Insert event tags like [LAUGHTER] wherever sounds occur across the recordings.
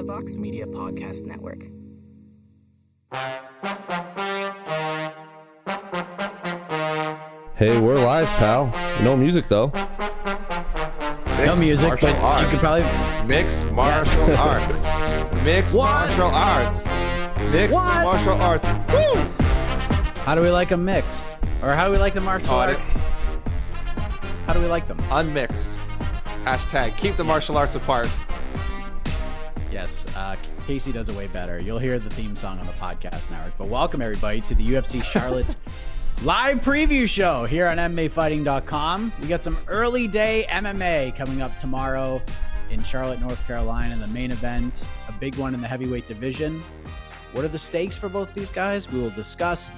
the Vox Media Podcast Network. Hey, we're live, pal. No music though. No music, but you could probably Mixed martial arts. Mixed What? martial arts. Mixed What? martial arts. Woo! How do we like them mixed? Or how do we like the martial Audits. arts? How do we like them? Unmixed. Hashtag keep the martial arts apart. Yes, uh, Casey does it way better. You'll hear the theme song on the podcast network. But welcome everybody to the UFC Charlotte [LAUGHS] live preview show here on MMAfighting.com. We got some early day MMA coming up tomorrow in Charlotte, North Carolina. The main event, a big one in the heavyweight division. What are the stakes for both these guys? We will discuss.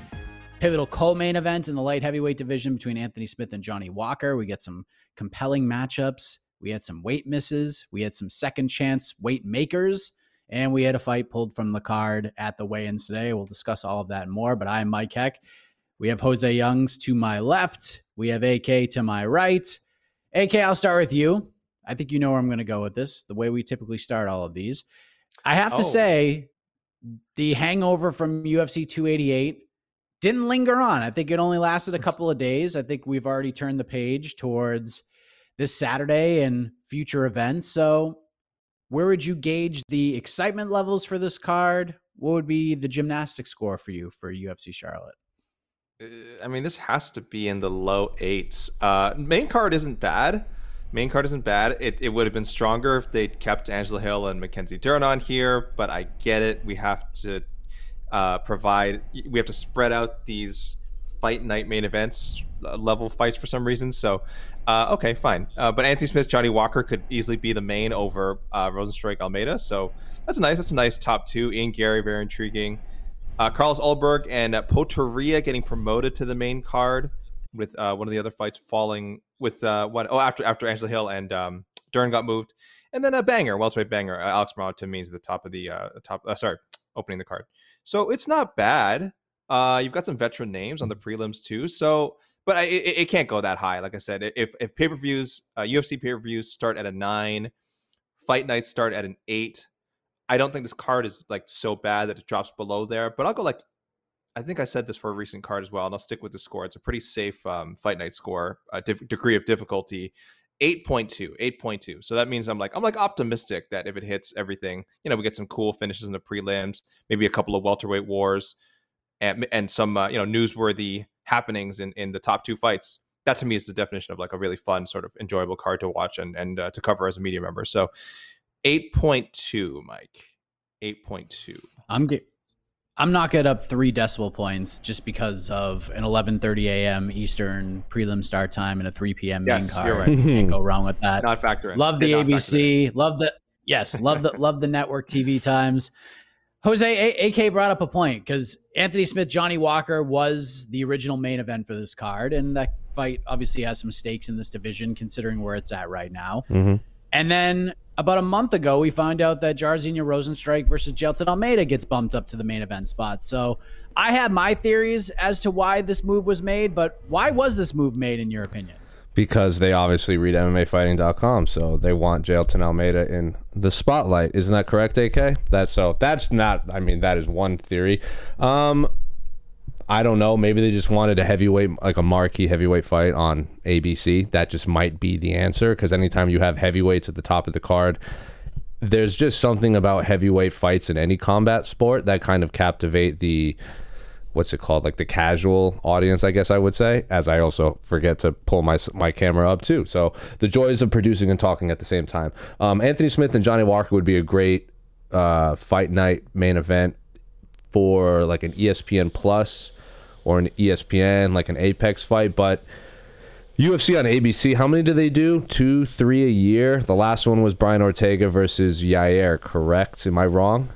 Pivotal co-main event in the light heavyweight division between Anthony Smith and Johnny Walker. We get some compelling matchups. We had some weight misses. We had some second chance weight makers. And we had a fight pulled from the card at the weigh-ins today. We'll discuss all of that and more. But I'm Mike Heck. We have Jose Youngs to my left. We have AK to my right. AK, I'll start with you. I think you know where I'm going to go with this, the way we typically start all of these. I have to Oh. say, the hangover from UFC 288 didn't linger on. I think it only lasted a couple of days. I think we've already turned the page towards this Saturday and future events. So, where would you gauge the excitement levels for this card? What would be the gymnastic score for you for UFC Charlotte? Uh, I mean, this has to be in the low eights. Uh, main card isn't bad. Main card isn't bad. It, it would have been stronger if they'd kept Angela Hill and Mackenzie Dern on here, but I get it. We have to uh, provide, we have to spread out these fight night main events uh, level fights for some reason. So, uh, okay, fine. Uh, but Anthony Smith, Johnny Walker could easily be the main over uh, Rozenstruik Almeida. So that's nice. That's a nice top two. Ian Garry, very intriguing. Uh, Carlos Ulberg and uh, Potieria getting promoted to the main card with uh, one of the other fights falling with what? Oh, after after Angela Hill and um, Dern got moved, and then a banger, welterweight banger, Alex Morono to me is the top of the top. Sorry, opening the card. So it's not bad. Uh, you've got some veteran names on the prelims too. So, but I, it, it can't go that high. Like I said, if if pay per views, uh, UFC pay per views start at a nine, fight nights start at an eight. I don't think this card is like so bad that it drops below there, but I'll go like I think I said this for a recent card as well, and I'll stick with the score. It's a pretty safe um, fight night score, uh, diff- degree of difficulty, 8.2, 8.2. So that means I'm like I'm like optimistic that if it hits everything, you know, we get some cool finishes in the prelims, maybe a couple of welterweight wars, and and some uh, you know newsworthy happenings in in the top two fights. That to me is the definition of like a really fun, sort of enjoyable card to watch and and uh, to cover as a media member. So 8.2, Mike. 8.2. I'm get, I'm knocking it up three decimal points just because of an 11:30 a.m. Eastern prelim start time and a 3 p.m. main Yes, card. you're right. Can't go wrong with that. Not factor in. Love the Did not factor in. ABC. Love the yes. Love the love the network TV times. Jose A- AK brought up a point because Anthony Smith, Johnny Walker was the original main event for this card, and that fight obviously has some stakes in this division considering where it's at right now. Mm-hmm. And then about a month ago, we found out that Jairzinho Rozenstruik versus Jailton Almeida gets bumped up to the main event spot. So I have my theories as to why this move was made, but why was this move made in your opinion? Because they obviously read MMAfighting.com, so they want Jailton Almeida in the spotlight. Isn't that correct, AK? That's so. That's not. I mean, that is one theory. Um, I don't know. Maybe they just wanted a heavyweight, like a marquee heavyweight fight on ABC. That just might be the answer because anytime you have heavyweights at the top of the card, there's just something about heavyweight fights in any combat sport that kind of captivate the what's it called like the casual audience i guess i would say as i also forget to pull my my camera up too so the joys of producing and talking at the same time um, anthony smith and johnny walker would be a great uh, fight night main event for like an espn plus or an espn like an apex fight but UFC on ABC, how many do they do? Two, three a year? The last one was Brian Ortega versus Yair, correct? Am I wrong?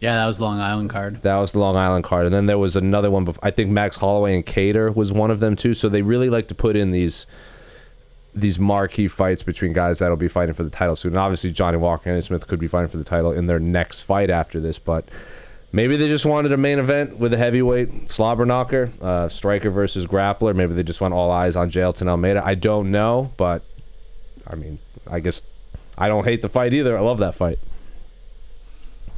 Yeah, that was the Long Island card. That was the Long Island card. And then there was another one. I think Max Holloway and Kattar was one of them too. So they really like to put in these these marquee fights between guys that'll be fighting for the title soon. And obviously, Johnny Walker and Smith could be fighting for the title in their next fight after this. But Maybe they just wanted a main event with a heavyweight slobber knocker, uh, striker versus grappler. Maybe they just want all eyes on Jailton Almeida. I don't know, but I mean, I guess I don't hate the fight either. I love that fight.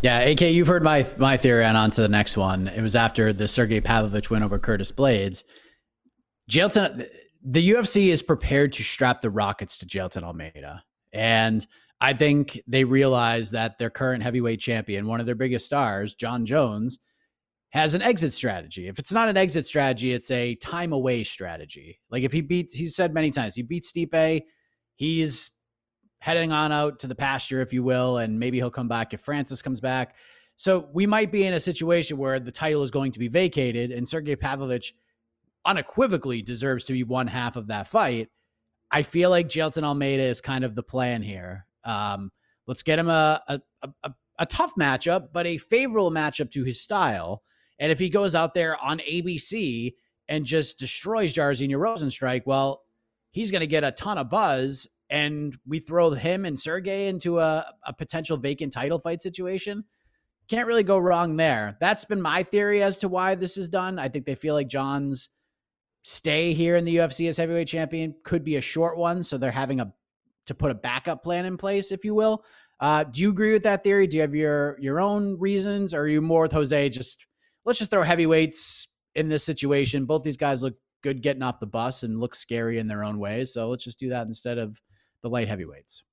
Yeah, AK, you've heard my my theory, and on to the next one. It was after the Sergey Pavlovich win over Curtis Blaydes. Jailton, the UFC is prepared to strap the rockets to Jailton Almeida, and I think they realize that their current heavyweight champion, one of their biggest stars, Jon Jones, has an exit strategy. If it's not an exit strategy, it's a time away strategy. Like if he beats, he's said many times, he beats Stipe, he's heading on out to the pasture, if you will, and maybe he'll come back if Francis comes back. So we might be in a situation where the title is going to be vacated, and Sergey Pavlovich unequivocally deserves to be one half of that fight. I feel like Jailton Almeida is kind of the plan here. Um, let's get him a, a, a, a tough matchup, but a favorable matchup to his style. And if he goes out there on ABC and just destroys Jairzinho Rozenstruik, well, he's going to get a ton of buzz. And we throw him and Sergey into a, a potential vacant title fight situation. Can't really go wrong there. That's been my theory as to why this is done. I think they feel like Jon's stay here in the UFC as heavyweight champion could be a short one. So they're having a to put a backup plan in place, if you will. Uh, do you agree with that theory? Do you have your your own reasons, or are you more with Jose? Just let's just throw heavyweights in this situation. Both these guys look good getting off the bus and look scary in their own ways. So let's just do that instead of the light heavyweights.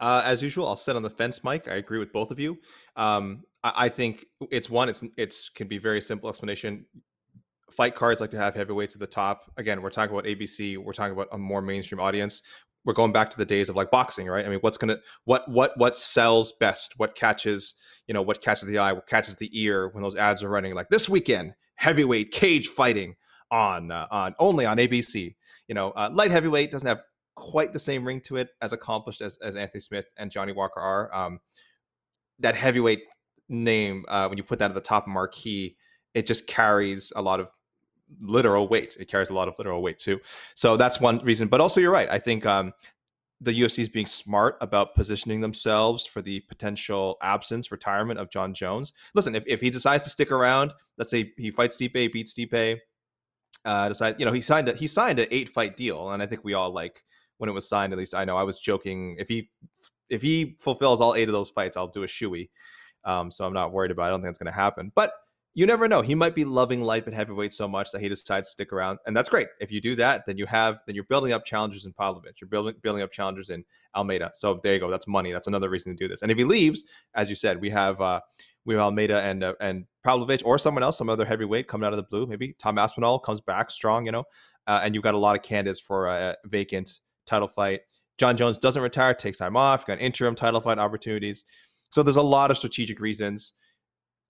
Uh, as usual, I'll sit on the fence, Mike. I agree with both of you. Um, I, I, think it's one. It's it's can be very simple explanation. Fight cards like to have heavyweights at the top. Again, we're talking about ABC. We're talking about a more mainstream audience we're going back to the days of like boxing, right? I mean, what's gonna what what what sells best? What catches you know what catches the eye? What catches the ear when those ads are running? Like this weekend, heavyweight cage fighting on uh, on only on ABC. You know, uh, light heavyweight doesn't have quite the same ring to it as accomplished as, as Anthony Smith and Johnny Walker are. Um, that heavyweight name, uh, when you put that at the top of marquee, it just carries a lot of literal weight. It carries a lot of literal weight too. So that's one reason. But also, you're right. I think um, the UFC is being smart about positioning themselves for the potential absence, retirement of Jon Jones. Listen, if, if he decides to stick around, let's say he fights Stipe, beats Stipe, uh, decide, you know, he signed a, he signed an eight fight deal, and I think we all like when it was signed. At least I know I was joking. If he if he fulfills all eight of those fights, I'll do a shoey. Um, so I'm not worried about. It. I don't think it's going to happen. But you never know. He might be loving life at heavyweight so much that he decides to stick around, and that's great. If you do that, then you have then you're building up challengers in Pavlovich. You're building building up challengers in Almeida. So there you go. That's money. That's another reason to do this. And if he leaves, as you said, we have uh, we have Almeida and uh, and Pavlovich or someone else, some other heavyweight coming out of the blue. Maybe Tom Aspinall comes back strong, you know, uh, and you've got a lot of candidates for a vacant title fight. Jon Jones doesn't retire, takes time off. Got interim title fight opportunities. So there's a lot of strategic reasons.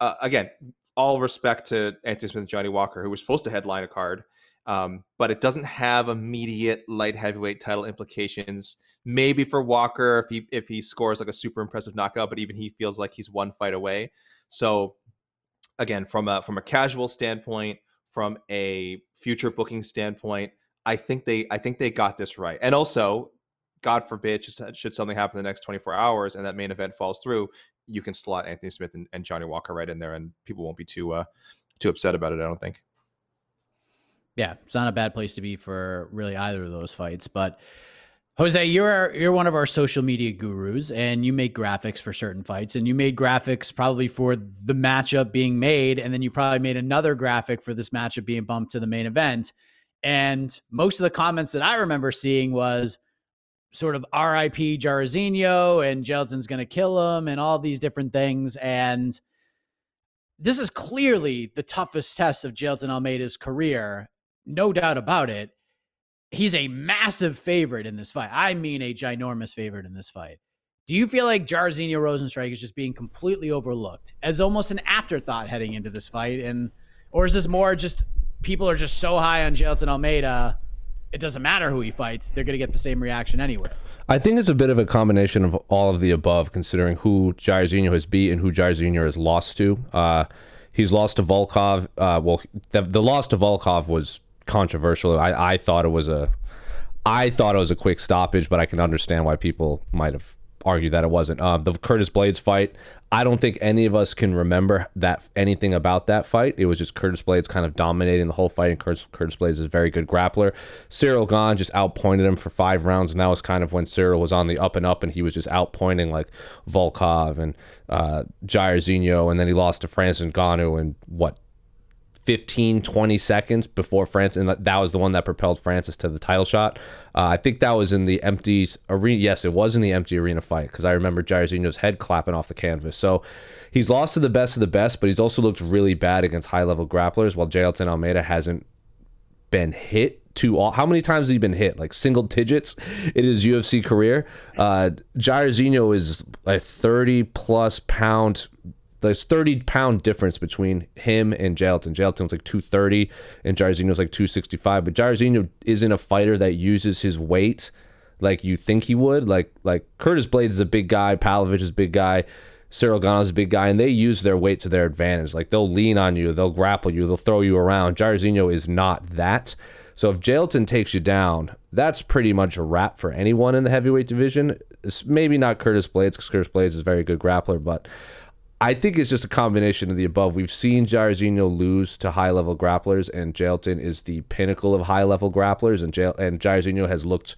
Uh, again, all respect to Anthony Smith and Johnny Walker, who were supposed to headline a card, um, but it doesn't have immediate light heavyweight title implications. Maybe for Walker if he if he scores like a super impressive knockout, but even he feels like he's one fight away. So again, from a from a casual standpoint, from a future booking standpoint, I think they I think they got this right. And also God forbid, should something happen in the next 24 hours and that main event falls through, you can slot Anthony Smith and, and Johnny Walker right in there, and people won't be too uh, too upset about it. I don't think. Yeah, it's not a bad place to be for really either of those fights. But Jose, you're you're one of our social media gurus, and you make graphics for certain fights, and you made graphics probably for the matchup being made, and then you probably made another graphic for this matchup being bumped to the main event. And most of the comments that I remember seeing was sort of RIP Jairzinho and Jailton's going to kill him and all these different things. And this is clearly the toughest test of Jailton Almeida's career no doubt about it. He's a massive favorite in this fight. I mean, a ginormous favorite in this fight. Do you feel like Jairzinho Rozenstruik is just being completely overlooked as almost an afterthought heading into this fight? And or is this more just people are just so high on Jailton Almeida, it doesn't matter who he fights; they're going to get the same reaction anyways. I think it's a bit of a combination of all of the above, considering who Jairzinho has beat and who Jairzinho has lost to. Uh, he's lost to Volkov. Uh, well, the, the loss to Volkov was controversial. I, I thought it was a I thought it was a quick stoppage, but I can understand why people might have argued that it wasn't. Uh, the Curtis Blaydes fight, I don't think any of us can remember that anything about that fight. It was just Curtis Blaydes kind of dominating the whole fight, and Curtis, Curtis Blaydes is a very good grappler. Ciryl Gane just outpointed him for five rounds, and that was kind of when Ciryl was on the up and up, and he was just outpointing like Volkov and uh, Jairzinho, and then he lost to Francis Ngannou in what 15, 20 seconds before France, and that was the one that propelled Francis to the title shot. Uh, I think that was in the empty arena. Yes, it was in the empty arena fight because I remember Jairzinho's head clapping off the canvas. So he's lost to the best of the best, but he's also looked really bad against high level grapplers, while Jailton Almeida hasn't been hit too all. How many times has he been hit? Like single digits in his UFC career. Uh, Jairzinho is a 30 plus pound there's 30 pound difference between him and Jailton. Jailton's like 230 and Jairzinho's like 265. But Jairzinho isn't a fighter that uses his weight like you think he would. Like like Curtis Blaydes is a big guy, Pavlovich is a big guy, Ciryl Gane is a big guy, and they use their weight to their advantage. Like they'll lean on you, they'll grapple you, they'll throw you around. Jairzinho is not that. So if Jailton takes you down, that's pretty much a wrap for anyone in the heavyweight division. It's maybe not Curtis Blaydes, because Curtis Blaydes is a very good grappler, but I think it's just a combination of the above. We've seen Jairzinho lose to high level grapplers, and Jailton is the pinnacle of high level grapplers, and Jail and Jairzinho has looked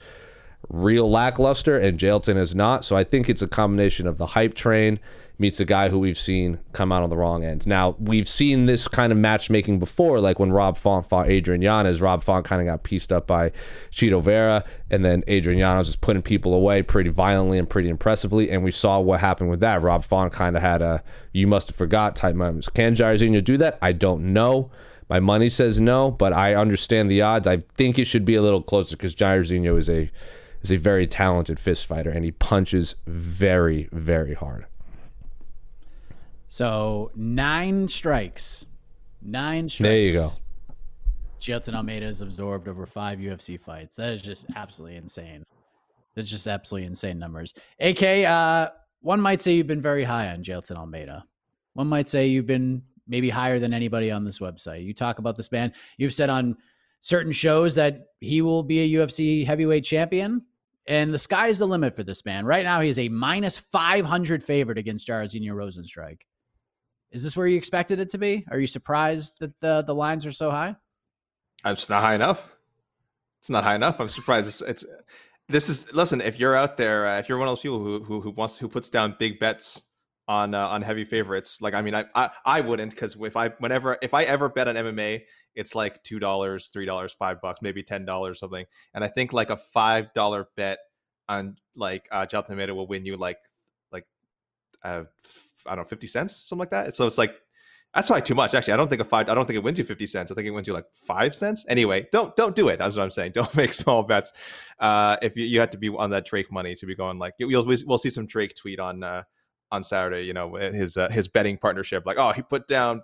real lackluster, and Jailton has not. So I think it's a combination of the hype train meets a guy who we've seen come out on the wrong end. Now, we've seen this kind of matchmaking before, like when Rob Font fought Adrian Yanez. Rob Font kind of got pieced up by Chito Vera, and then Adrian Yanez was putting people away pretty violently and pretty impressively. And we saw what happened with that. Rob Font kind of had a you must have forgot type moments. Can Jairzinho do that? I don't know. My money says no, but I understand the odds. I think it should be a little closer because Jairzinho is a is a very talented fist fighter and he punches very, very hard. So nine strikes. Nine strikes. There you go. Jailton Almeida has absorbed over five UFC fights. That is just absolutely insane. That's just absolutely insane numbers. AK, uh, one might say you've been very high on Jailton Almeida. One might say you've been maybe higher than anybody on this website. You talk about this man. You've said on certain shows that he will be a UFC heavyweight champion. And the sky's the limit for this man. Right now, he's a minus 500 favorite against Jairzinho Rozenstruik. Is this where you expected it to be? Are you surprised that the the lines are so high? It's not high enough. It's not high enough. I'm surprised. It's, it's this is listen. If you're out there, uh, if you're one of those people who who, who wants who puts down big bets on uh, on heavy favorites, like I mean, I I, I wouldn't because if I whenever if I ever bet on MMA, it's like two dollars, three dollars, five bucks, maybe ten dollars something. And I think like a five dollar bet on like uh, Almeida will win you like like uh, I don't know, 50 cents, something like that. So it's like, that's probably too much. Actually, I don't think a five, I don't think it wins you 50 cents. I think it wins you like five cents. Anyway, don't, don't do it. That's what I'm saying. [LAUGHS] Don't make small bets. Uh, if you, you have to be on that Drake money to be going like, you'll, we'll see some Drake tweet on, uh, on Saturday, you know, his, uh, his betting partnership. Like, oh, he put down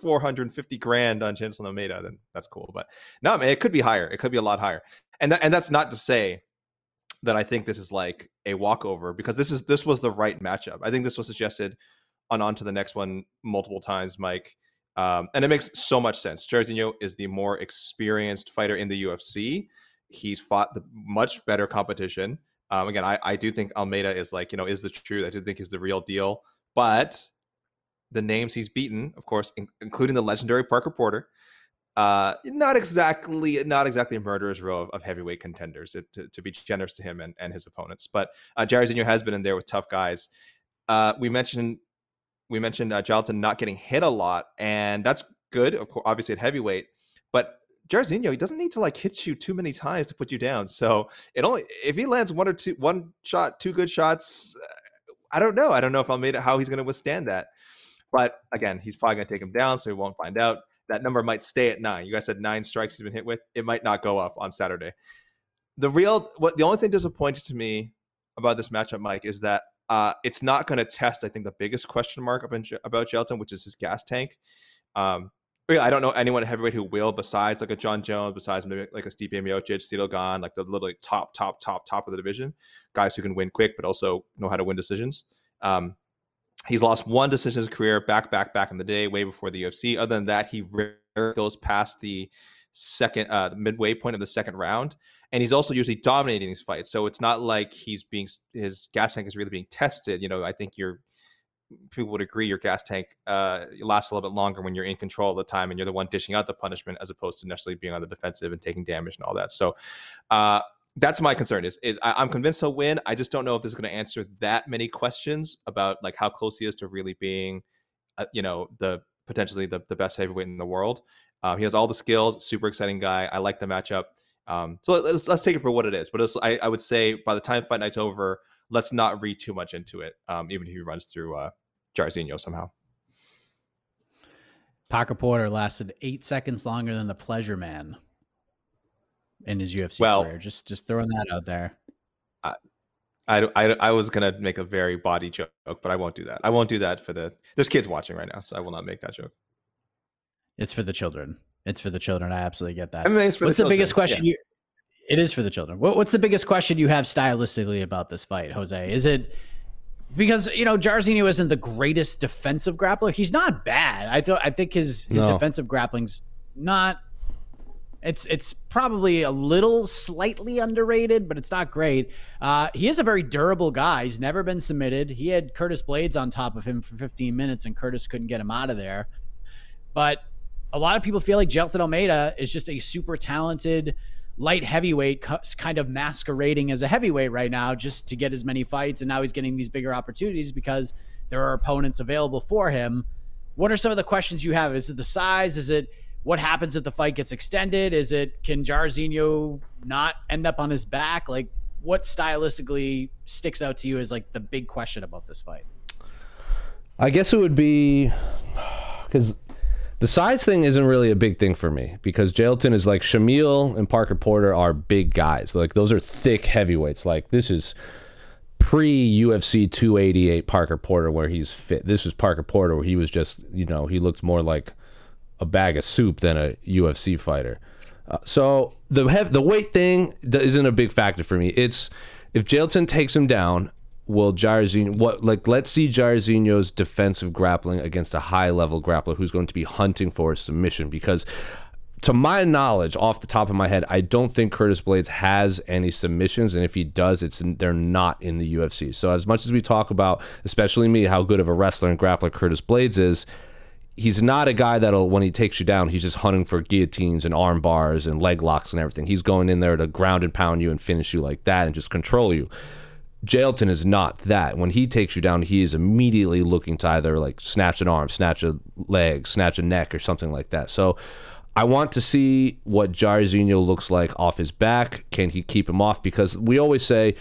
450 grand on Chancellor Almeida, then that's cool. But no, man, it could be higher. It could be a lot higher. And, th- and that's not to say that I think this is like a walkover because this is this was the right matchup. I think this was suggested on on to the next one multiple times, Mike. Um, and it makes so much sense. Jairzinho is the more experienced fighter in the UFC, he's fought the much better competition. Um, again, I, I do think Almeida is like, you know, is the truth. I do think is the real deal. But the names he's beaten, of course, in, including the legendary Parker Porter, uh, not exactly not exactly a murderer's row of, of heavyweight contenders to, to, be generous to him and, and his opponents. But uh, Jairzinho has been in there with tough guys. Uh, we mentioned we mentioned uh, not getting hit a lot, and that's good, of course, obviously at heavyweight. But Jairzinho, he doesn't need to like hit you too many times to put you down. So it only if he lands one or two, one shot, two good shots. Uh, I don't know. I don't know if Almeida how he's going to withstand that. But again, he's probably going to take him down, so we won't find out. That number might stay at nine. You guys said nine strikes he's been hit with. It might not go up on Saturday. The real, what the only thing disappointed to me about this matchup, Mike, is that uh, it's not going to test. I think the biggest question mark about, about Jailton, which is his gas tank. Um, I don't know anyone heavyweight who will besides like a Jon Jones, besides maybe like a Stipe Miocic, Ciryl Gane, like the literally top, top, top, top of the division, guys who can win quick but also know how to win decisions. Um, he's lost one decision in his career, back, back, back in the day, way before the UFC. Other than that, he rarely goes past the second, uh, the midway point of the second round, and he's also usually dominating these fights. So it's not like he's being his gas tank is really being tested. You know, I think you're people would agree your gas tank uh, lasts a little bit longer when you're in control of the time and you're the one dishing out the punishment as opposed to necessarily being on the defensive and taking damage and all that. So uh, that's my concern is is I, am convinced he'll win. I just don't know if this is going to answer that many questions about like how close he is to really being, uh, you know, the potentially the, the best heavyweight in the world. Um, he has all the skills. Super exciting guy. I like the matchup. Um, so let's let's take it for what it is. But I, I would say by the time fight night's over, let's not read too much into it. Um, even if he runs through uh, Jairzinho somehow. Parker Porter lasted eight seconds longer than the Pleasure Man in his UFC well, career. Just just throwing that out there. I, I, I, I was gonna make a very body joke, but I won't do that. I won't do that for the. There's kids watching right now, so I will not make that joke. It's for the children. It's for the children. I absolutely get that. I mean, what's the, the biggest question yeah. you? It is for the children. What, what's the biggest question you have stylistically about this fight, Jose? Is it because you know Jairzinho isn't the greatest defensive grappler. He's not bad. I thought I think his his no. defensive grappling's not. It's it's probably a little slightly underrated, but it's not great. Uh, he is a very durable guy. He's never been submitted. He had Curtis Blaydes on top of him for 15 minutes, and Curtis couldn't get him out of there. But a lot of people feel like Jailton Almeida is just a super talented light heavyweight kind of masquerading as a heavyweight right now just to get as many fights and now he's getting these bigger opportunities because there are opponents available for him what are some of the questions you have is it the size is it what happens if the fight gets extended is it can Jairzinho not end up on his back like what stylistically sticks out to you as like the big question about this fight I guess it would be because the size thing isn't really a big thing for me because Jailton is like Shamil and Parker Porter are big guys. Like those are thick heavyweights. Like this is pre UFC 288 Parker Porter where he's fit. This is Parker Porter where he was just, you know, he looked more like a bag of soup than a UFC fighter. Uh, so the hev- the weight thing isn't a big factor for me. It's if Jailton takes him down, will Jairzinho what like let's see Jairzinho's defensive grappling against a high level grappler who's going to be hunting for a submission because to my knowledge, off the top of my head, I don't think Curtis Blaydes has any submissions, and if he does, it's they're not in the UFC. So as much as we talk about, especially me, how good of a wrestler and grappler Curtis Blaydes is, he's not a guy that'll when he takes you down, he's just hunting for guillotines and arm bars and leg locks and everything. He's going in there to ground and pound you and finish you like that and just control you. Jailton is not that. When he takes you down, he is immediately looking to either like snatch an arm, snatch a leg, snatch a neck, or something like that. So I want to see what Jairzinho looks like off his back. Can he keep him off? Because we always say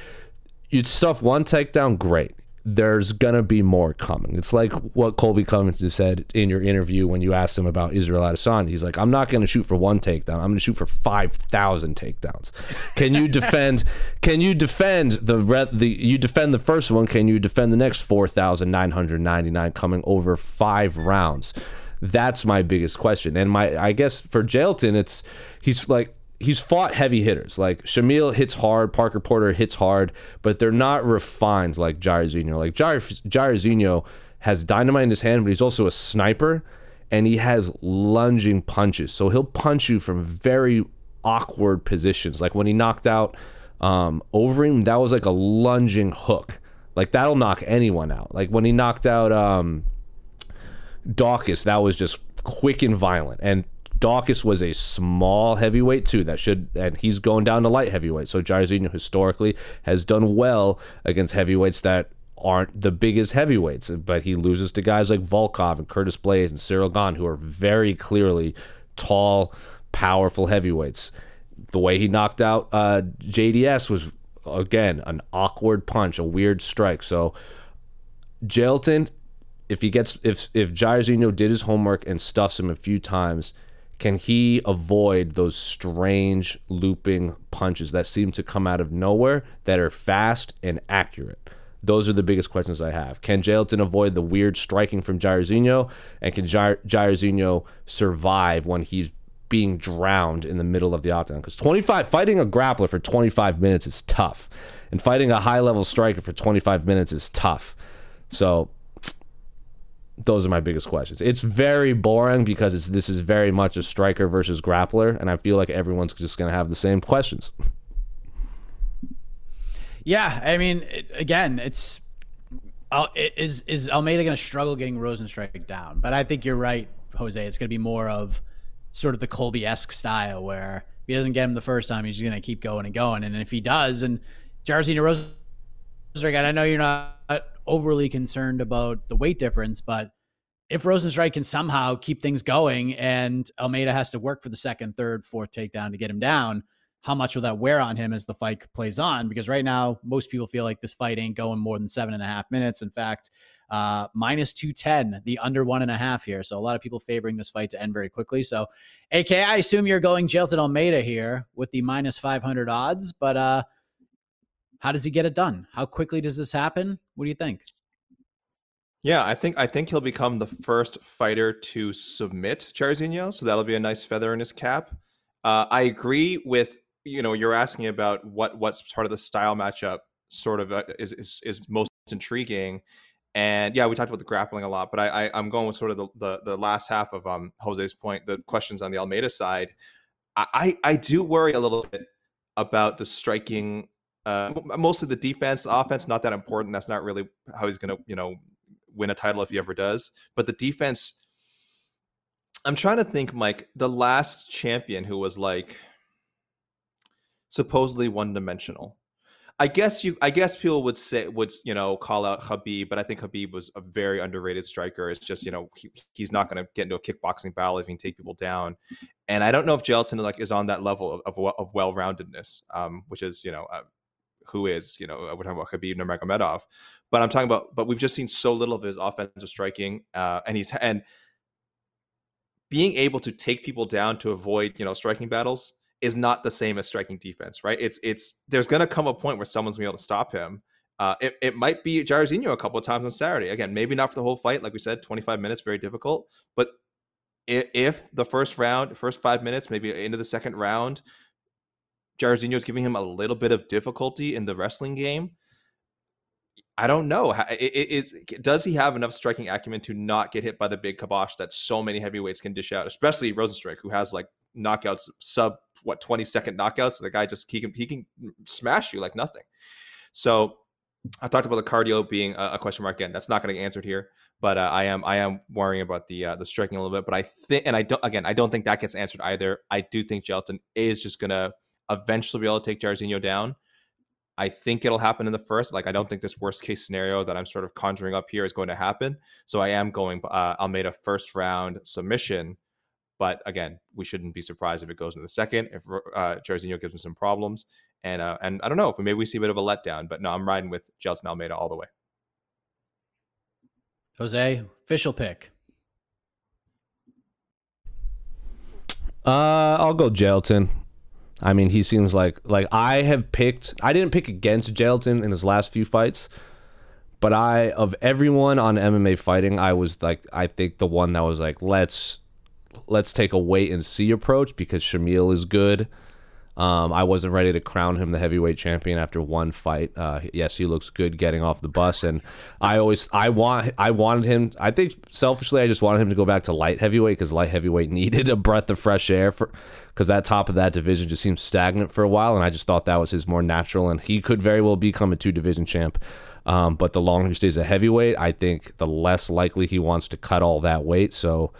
you'd stuff one takedown, great there's gonna be more coming. It's like what Colby Covington said in your interview when you asked him about Israel Adesanya. He's like, I'm not gonna shoot for one takedown. I'm gonna shoot for five thousand takedowns. Can you defend? [LAUGHS] can you defend the the you defend the first one? Can you defend the next four thousand nine hundred ninety nine coming over five rounds? That's my biggest question. And my I guess for Jailton, it's he's like he's fought heavy hitters. Like Shamil hits hard, Parker Porter hits hard, but they're not refined like Jairzinho. Like Jair, Jairzinho has dynamite in his hand, but he's also a sniper and he has lunging punches. So he'll punch you from very awkward positions. Like when he knocked out um, Overeem, that was like a lunging hook. Like that'll knock anyone out. Like when he knocked out um, Daukaus, that was just quick and violent. And Daukaus was a small heavyweight too. That should, and he's going down to light heavyweight. So Jairzinho historically has done well against heavyweights that aren't the biggest heavyweights, but he loses to guys like Volkov and Curtis Blaydes and Ciryl Gane, who are very clearly tall, powerful heavyweights. The way he knocked out uh, JDS was again an awkward punch, a weird strike. So Jailton, if he gets if if Jairzinho did his homework and stuffs him a few times, can he avoid those strange looping punches that seem to come out of nowhere that are fast and accurate? Those are the biggest questions I have. Can Jailton avoid the weird striking from Jairzinho? And can Jair- Jairzinho survive when he's being drowned in the middle of the octagon? Because 25, fighting a grappler for 25 minutes is tough. And fighting a high level striker for 25 minutes is tough. So those are my biggest questions. It's very boring because it's this is very much a striker versus grappler, and I feel like everyone's just gonna have the same questions. Yeah, I mean, it, again, it's uh, is is Almeida to struggle getting Rozenstruik down? But I think you're right, Jose. It's to be more of sort of the Colby esque style where if he doesn't get him the first time, he's going to keep going and going. And if he does, and Jairzinho Rozenstruik, I know you're not overly concerned about the weight difference, but if Rozenstruik can somehow keep things going and Almeida has to work for the second, third, fourth takedown to get him down, how much will that wear on him as the fight plays on? Because right now, most people feel like this fight ain't going more than seven and a half minutes. In fact, uh, minus 210, the under one and a half here. So a lot of people favoring this fight to end very quickly. So, AK, I assume you're going Jailton Almeida here with the minus 500 odds, but uh, how does he get it done? How quickly does this happen? What do you think? Yeah, I think I think he'll become the first fighter to submit Jairzinho, so that'll be a nice feather in his cap. Uh, I agree with you know you're asking about what what's part of the style matchup sort of uh, is, is is most intriguing and yeah we talked about the grappling a lot but i, I am going with sort of the, the, the last half of um jose's point the questions on the almeida side i i do worry a little bit about the striking uh mostly the defense the offense not that important that's not really how he's gonna you know win a title if he ever does but the defense i'm trying to think mike the last champion who was like supposedly one dimensional. I guess you I guess people would say would you know call out Khabib, but I think Khabib was a very underrated striker. It's just you know he, he's not going to get into a kickboxing battle if he can take people down, and I don't know if Jailton like is on that level of of, of well roundedness, um, which is you know uh, who is you know we're talking about Khabib Nurmagomedov, but I'm talking about but we've just seen so little of his offensive striking, uh, and he's and being able to take people down to avoid you know striking battles is not the same as striking defense, right? It's it's there's gonna come a point where someone's gonna be able to stop him. Uh, it, it might be Jairzinho a couple of times on Saturday. Again, maybe not for the whole fight, like we said, 25 minutes, very difficult. But if, if the first round, first five minutes, maybe into the second round, Jairzinho is giving him a little bit of difficulty in the wrestling game. I don't know. Does he have enough striking acumen to not get hit by the big kibosh that so many heavyweights can dish out, especially Rozenstruik, who has like knockouts sub what 20 second knockouts. The guy just he can he can smash you like nothing. So I talked about the cardio being a, question mark again. That's not going to get answered here, but uh, I am I am worrying about the uh, the striking a little bit. But I think, and I don't again, I don't think that gets answered either. I do think Jailton is just going to eventually be able to take Jairzinho down. I think it'll happen in the first. Like I don't think this worst case scenario that I'm sort of conjuring up here is going to happen. So I am going uh, Almeida first round submission but again, we shouldn't be surprised if it goes into the second, if uh, Jairzinho gives him some problems. And uh, and I don't know if maybe we see a bit of a letdown, but no, I'm riding with Jailton Almeida all the way. Jose, official pick. Uh, I'll go Jailton. I mean, he seems like like I have picked. I didn't pick against Jailton in his last few fights, but I of everyone on MMA fighting, I was like, I think the one that was like, let's let's take a wait and see approach because Shamil is good. Um, I wasn't ready to crown him the heavyweight champion after one fight. Uh, yes, he looks good getting off the bus, and I always I want I wanted him. I think selfishly, I just wanted him to go back to light heavyweight because light heavyweight [LAUGHS] needed a breath of fresh air for because that top of that division just seems stagnant for a while, and I just thought that was his more natural, and he could very well become a two division champ. Um, but the longer he stays a heavyweight, I think the less likely he wants to cut all that weight. So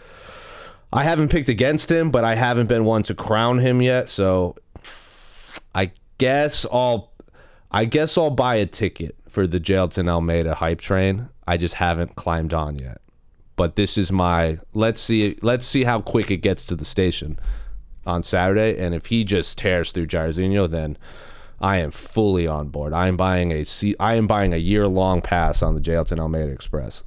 I haven't picked against him, but I haven't been one to crown him yet. So I guess I'll I guess I'll buy a ticket for the Jailton Almeida hype train. I just haven't climbed on yet. But this is my let's see let's see how quick it gets to the station on Saturday. And if he just tears through Jairzinho, then I am fully on board. I am buying a I am buying a year long pass on the Jailton Almeida Express.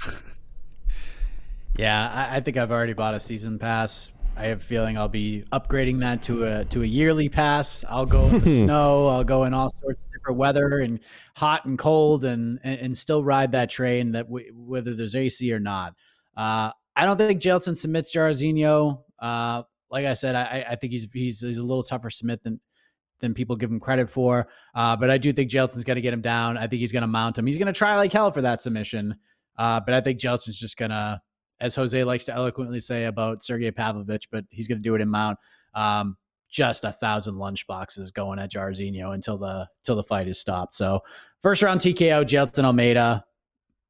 [LAUGHS] yeah, I think I've already bought a season pass I have a feeling I'll be upgrading that to a to a yearly pass. I'll go in the snow. I'll go in all sorts of different weather and hot and cold, and and, and still ride that train that w- whether there's AC or not. Uh, I don't think Jailton submits Jairzinho. Uh, like I said, I, I think he's he's he's a little tougher submit than than people give him credit for. Uh, but I do think Jailton's going to get him down. I think he's going to mount him. He's going to try like hell for that submission. Uh, but I think Jailton's just going to as Jose likes to eloquently say about Sergey Pavlovich, but he's going to do it in Mount. Um, just a thousand lunch boxes going at Jairzinho until the until the fight is stopped. So first round TKO, Jailton Almeida,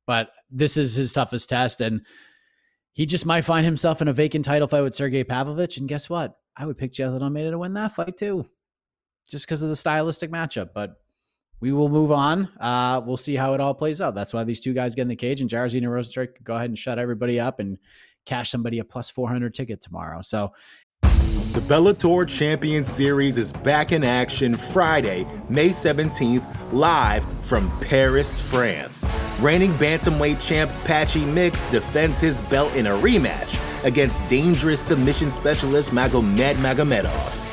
but this is his toughest test, and he just might find himself in a vacant title fight with Sergey Pavlovich. And guess what? I would pick Jailton Almeida to win that fight too, just because of the stylistic matchup. But we will move on. Uh, we'll see how it all plays out. That's why these two guys get in the cage, and Jairzinho and could go ahead and shut everybody up and cash somebody a plus 400 ticket tomorrow. So the Bellator Champion Series is back in action Friday, May 17th, live from Paris, France. Reigning bantamweight champ Patchy Mix defends his belt in a rematch against dangerous submission specialist Magomed Magomedov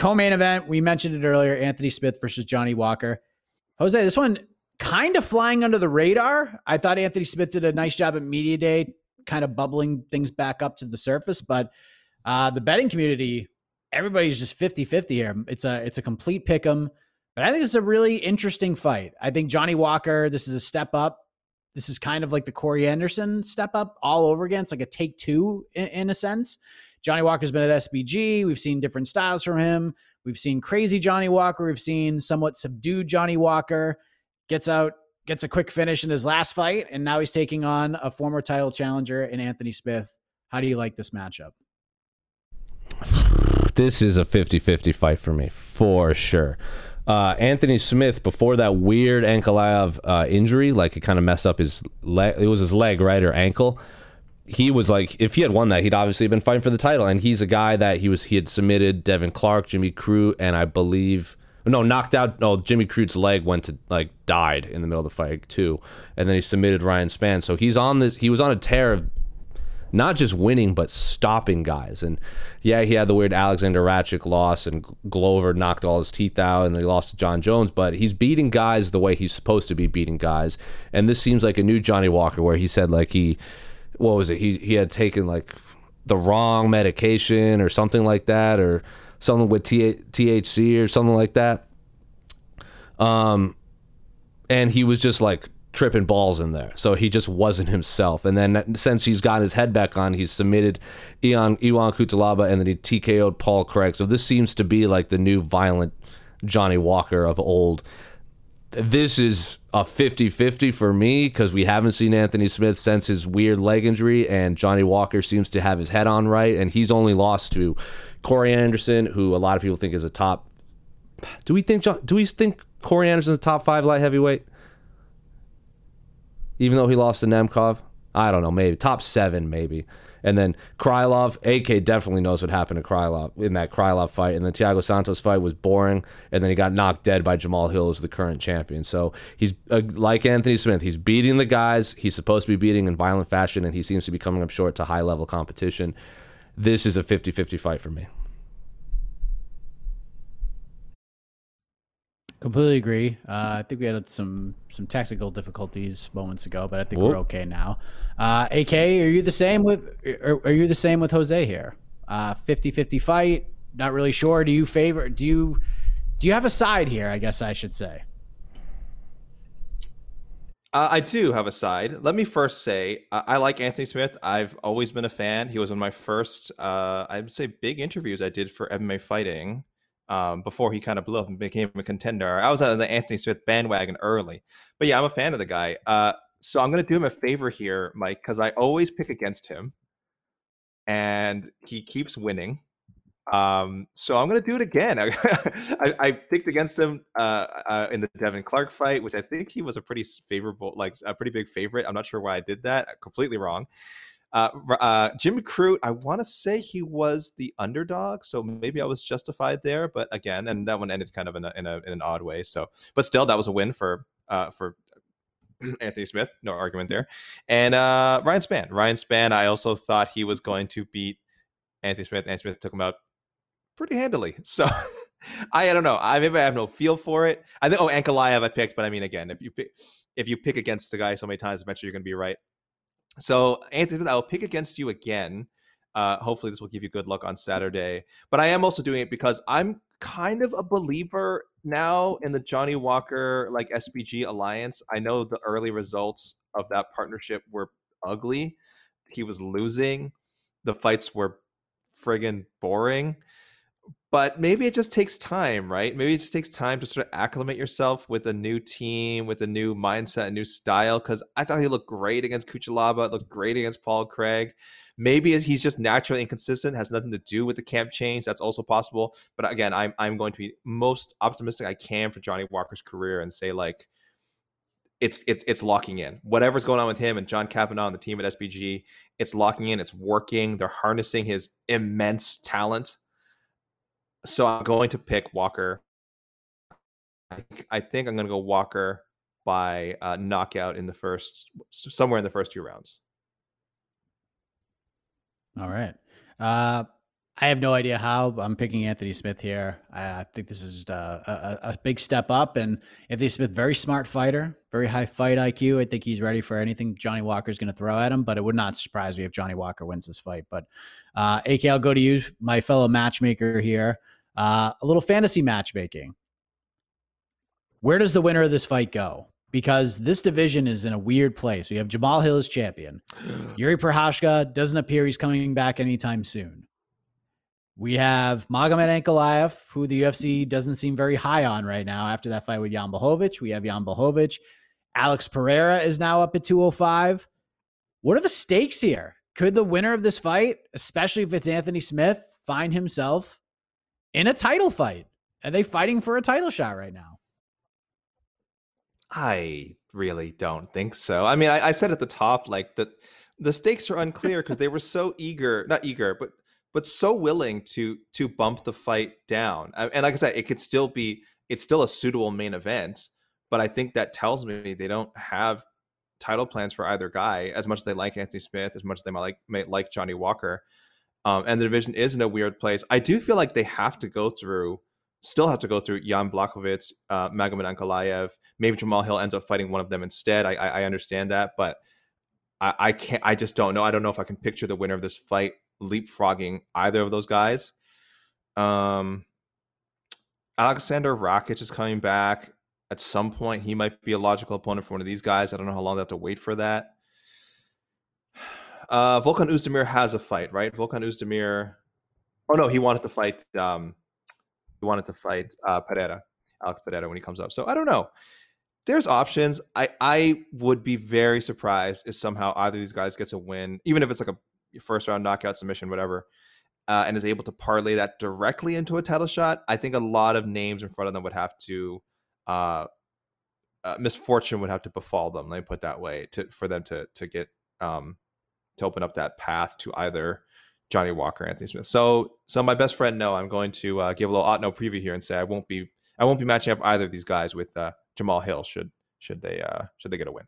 Co-main event, we mentioned it earlier, Anthony Smith versus Johnny Walker. Jose, this one kind of flying under the radar. I thought Anthony Smith did a nice job at media day, kind of bubbling things back up to the surface, but uh, the betting community, everybody's just 50-50 here. It's a it's a complete pick 'em. But I think it's a really interesting fight. I think Johnny Walker, this is a step up. This is kind of like the Corey Anderson step up all over again. It's like a take two in, in a sense. Johnny Walker's been at SBG. We've seen different styles from him. We've seen crazy Johnny Walker. We've seen somewhat subdued Johnny Walker. Gets out, gets a quick finish in his last fight, and now he's taking on a former title challenger in Anthony Smith. How do you like this matchup? This is a 50 50 fight for me, for sure. Uh, Anthony Smith, before that weird Ankalaev uh, injury, like it kind of messed up his leg, it was his leg, right, or ankle he was like, if he had won that, he'd obviously been fighting for the title. And he's a guy that he was he had submitted Devin Clark, Jimmy Crute, and I believe no knocked out. No, Jimmy Crute's leg went to like died in the middle of the fight too, and then he submitted Ryan Spann. So he's on this. He was on a tear of not just winning but stopping guys. And yeah, he had the weird Alexander Rakic loss, and Glover knocked all his teeth out, and he lost to Jon Jones. But he's beating guys the way he's supposed to be beating guys. And this seems like a new Johnny Walker, where he said like he what was it? He he had taken like the wrong medication or something like that, or something with THC or something like that. Um, and he was just like tripping balls in there, so he just wasn't himself. And then since he's got his head back on, he's submitted Ion Iwan Cutelaba, and then he TKO'd Paul Craig. So this seems to be like the new violent Johnny Walker of old this is a 50-50 for me because we haven't seen Anthony Smith since his weird leg injury, and Johnny Walker seems to have his head on right, and he's only lost to Corey Anderson, who a lot of people think is a top. Do we think do we think Corey Anderson's a top five light heavyweight? Even though he lost to Nemkov, I don't know, maybe top seven, maybe. And then Krylov, AK definitely knows what happened to Krylov in that Krylov fight. And the Thiago Santos fight was boring. And then he got knocked dead by Jamal Hill, who's the current champion. So he's uh, like Anthony Smith. He's beating the guys he's supposed to be beating in violent fashion, and he seems to be coming up short to high level competition. This is a 50 50 fight for me. Completely agree. Uh, I think we had some some technical difficulties moments ago, but I think we're okay now. Uh, AK, are you the same with are, are you the same with Jose here? Uh, 50-50 fight. Not really sure. Do you favor? Do you do you have a side here? I guess I should say. Uh, I do have a side. Let me first say I, I like Anthony Smith. I've always been a fan. He was one of my first, uh, I would say, big interviews I did for MMA Fighting um, before he kind of blew up and became a contender. I was on the Anthony Smith bandwagon early, but yeah, I'm a fan of the guy. Uh, so I'm going to do him a favor here, Mike, because I always pick against him, and he keeps winning. Um, so I'm going to do it again. [LAUGHS] I, I, picked against him uh, uh, in the Devin Clark fight, which I think he was a pretty favorable, like a pretty big favorite. I'm not sure why I did that. Completely wrong. Uh, uh, Jim Crute, I want to say he was the underdog, so maybe I was justified there. But again, and that one ended kind of in, a, in, a, in an odd way. So, but still, that was a win for uh, for [CLEARS THROAT] Anthony Smith. No argument there. And uh, Ryan Spann, Ryan Spann, I also thought he was going to beat Anthony Smith. Anthony Smith took him out pretty handily. [LAUGHS] So. I, I don't know. I maybe I have no feel for it. I think oh Ankalaev I picked, but I mean again, if you pick if you pick against the guy so many times, eventually you're going to be right. So, Anthony, I'll pick against you again. Uh, hopefully, this will give you good luck on Saturday. But I am also doing it because I'm kind of a believer now in the Johnny Walker like SBG alliance. I know the early results of that partnership were ugly. He was losing. The fights were friggin' boring but maybe it just takes time, right? Maybe it just takes time to sort of acclimate yourself with a new team, with a new mindset, a new style. Because I thought he looked great against Cutelaba, looked great against Paul Craig. Maybe he's just naturally inconsistent, has nothing to do with the camp change. That's also possible. But again, I'm I'm going to be most optimistic I can for Johnny Walker's career and say like it's it, it's locking in. Whatever's going on with him and John Kavanagh and the team at SBG, it's locking in. It's working. They're harnessing his immense talent so I'm going to pick Walker. I, think I'm going to go Walker by uh, knockout in the first, somewhere in the first two rounds. All right. Uh, I have no idea how. I'm picking Anthony Smith here. I think this is just a, a, a, big step up. And Anthony Smith, very smart fighter, very high fight IQ. I think he's ready for anything Johnny Walker's going to throw at him. But it would not surprise me if Johnny Walker wins this fight. But uh, AK, I'll go to you, my fellow matchmaker here. Uh, a little fantasy matchmaking. Where does the winner of this fight go? Because this division is in a weird place. We have Jamal Hill as champion. [GASPS] Yuri Prochazka doesn't appear he's coming back anytime soon. We have Magomed Ankalaev, who the UFC doesn't seem very high on right now after that fight with Jan Blachowicz. We have Jan Blachowicz. Alex Pereira is now up at 205. What are the stakes here? Could the winner of this fight, especially if it's Anthony Smith, find himself in a title fight. Are they fighting for a title shot right now? I really don't think so. I mean, I, I said at the top, like the the stakes are unclear because they were so eager, not eager, but but so willing to to bump the fight down. And like I said, it could still be it's still a suitable main event, but I think that tells me they don't have title plans for either guy as much as they like Anthony Smith, as much as they might like may like Johnny Walker um, and the division is in a weird place. I do feel like they have to go through, still have to go through Jan Blachowicz, uh, Magomed Ankalaev. Maybe Jamal Hill ends up fighting one of them instead. I, I, I understand that, but I, I, can't. I just don't know. I don't know if I can picture the winner of this fight leapfrogging either of those guys. Um, Alexander Rakic is coming back at some point. He might be a logical opponent for one of these guys. I don't know how long they have to wait for that. Uh, Volkan Oezdemir has a fight, right? Volkan Oezdemir. Oh no, he wanted to fight. Um, he wanted to fight uh, Pereira, Alex Pereira, when he comes up. So I don't know. There's options. I I would be very surprised if somehow either of these guys gets a win, even if it's like a first round knockout submission, whatever, uh, and is able to parlay that directly into a title shot. I think a lot of names in front of them would have to. Uh, uh, misfortune would have to befall them. Let me put that way to for them to to get um, to open up that path to either Johnny Walker, Anthony Smith. So, so my best friend, no, I'm going to uh, give a little Otno preview here and say I won't be, I won't be matching up either of these guys with uh, Jamal Hill. Should should they uh, should they get a win?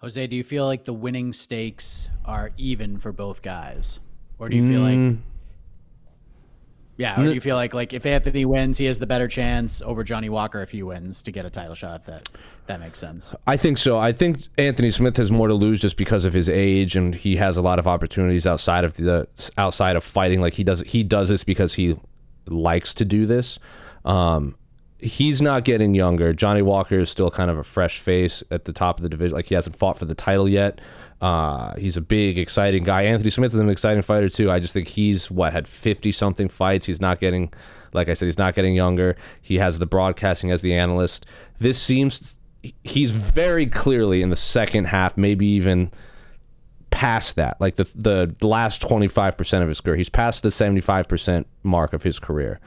Jose, do you feel like the winning stakes are even for both guys, or do you feel like? Yeah, or do you feel like like if Anthony wins, he has the better chance over Johnny Walker if he wins to get a title shot? If that that makes sense. I think so. I think Anthony Smith has more to lose just because of his age, and he has a lot of opportunities outside of the outside of fighting. Like he does, he does this because he likes to do this. Um, he's not getting younger. Johnny Walker is still kind of a fresh face at the top of the division. Like he hasn't fought for the title yet. Uh, he's a big, exciting guy. Anthony Smith is an exciting fighter too. I just think he's what had fifty something fights. He's not getting, like I said, he's not getting younger. He has the broadcasting as the analyst. This seems he's very clearly in the second half, maybe even past that. Like the the last twenty five percent of his career, he's past the seventy five percent mark of his career.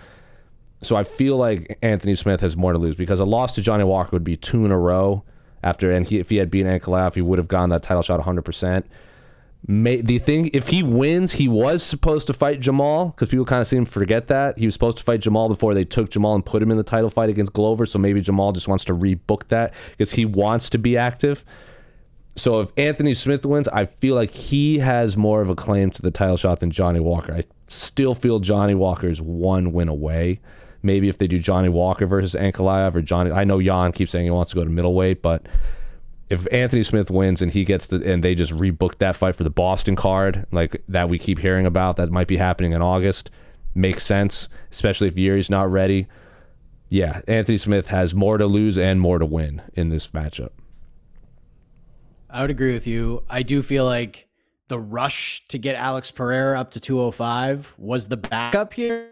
So I feel like Anthony Smith has more to lose because a loss to Johnny Walker would be two in a row after, and he, if he had beaten Ankalaev, he would have gotten that title shot 100%. May, the thing, if he wins, he was supposed to fight Jamal because people kind of seem to forget that. He was supposed to fight Jamal before they took Jamal and put him in the title fight against Glover. So maybe Jamal just wants to rebook that because he wants to be active. So if Anthony Smith wins, I feel like he has more of a claim to the title shot than Johnny Walker. I still feel Johnny Walker is one win away. Maybe if they do Johnny Walker versus Ankalaev or Johnny, I know Jan keeps saying he wants to go to middleweight, but if Anthony Smith wins and he gets the and they just rebook that fight for the Boston card, like that we keep hearing about, that might be happening in August, makes sense, especially if Yuri's not ready. Yeah, Anthony Smith has more to lose and more to win in this matchup. I would agree with you. I do feel like the rush to get Alex Pereira up to 205 was the backup here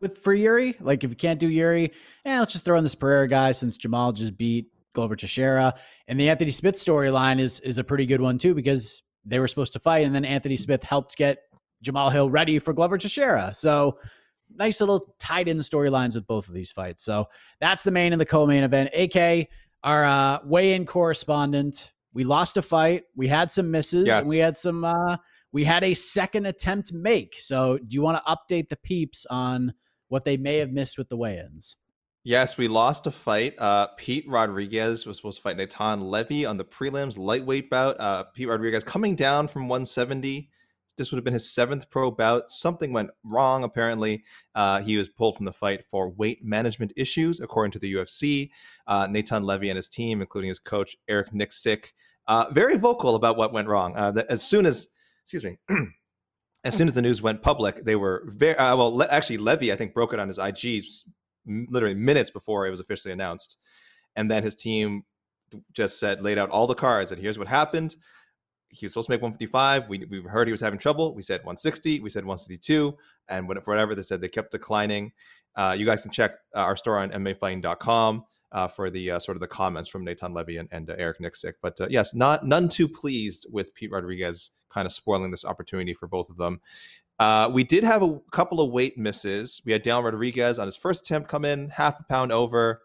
with for Yuri. Like if you can't do Yuri, eh, let's just throw in this Pereira guy since Jamal just beat Glover Teixeira. And the Anthony Smith storyline is is a pretty good one too because they were supposed to fight, and then Anthony Smith helped get Jamal Hill ready for Glover Teixeira. So nice little tied in storylines with both of these fights. So that's the main and the co-main event. AK, our uh, weigh-in correspondent. We lost a fight. We had some misses. Yes. And we had some. Uh, we had a second attempt make. So do you want to update the peeps on what they may have missed with the weigh-ins? Yes, we lost a fight. Uh, Pete Rodriguez was supposed to fight Natan Levy on the prelims lightweight bout. Uh, Pete Rodriguez coming down from 170. This would have been his seventh pro bout. Something went wrong, apparently. Uh, he was pulled from the fight for weight management issues, according to the UFC. Uh, Natan Levy and his team, including his coach, Eric Nicksick, uh, very vocal about what went wrong. Uh, as soon as, excuse me, [CLEARS THROAT] as soon as the news went public, they were very, uh, well, le- actually, Levy, I think, broke it on his IG literally minutes before it was officially announced. And then his team just said, laid out all the cards and here's what happened he was supposed to make 155. We, we heard he was having trouble. We said 160. We said 162. And for whatever they said, they kept declining. Uh, you guys can check uh, our store on MMAfighting.com uh, for the uh, sort of the comments from Natan Levy and, and uh, Eric Nicksick. But uh, yes, not none too pleased with Pete Rodriguez kind of spoiling this opportunity for both of them. Uh, we did have a couple of weight misses. We had Daniel Rodriguez on his first attempt come in half a pound over.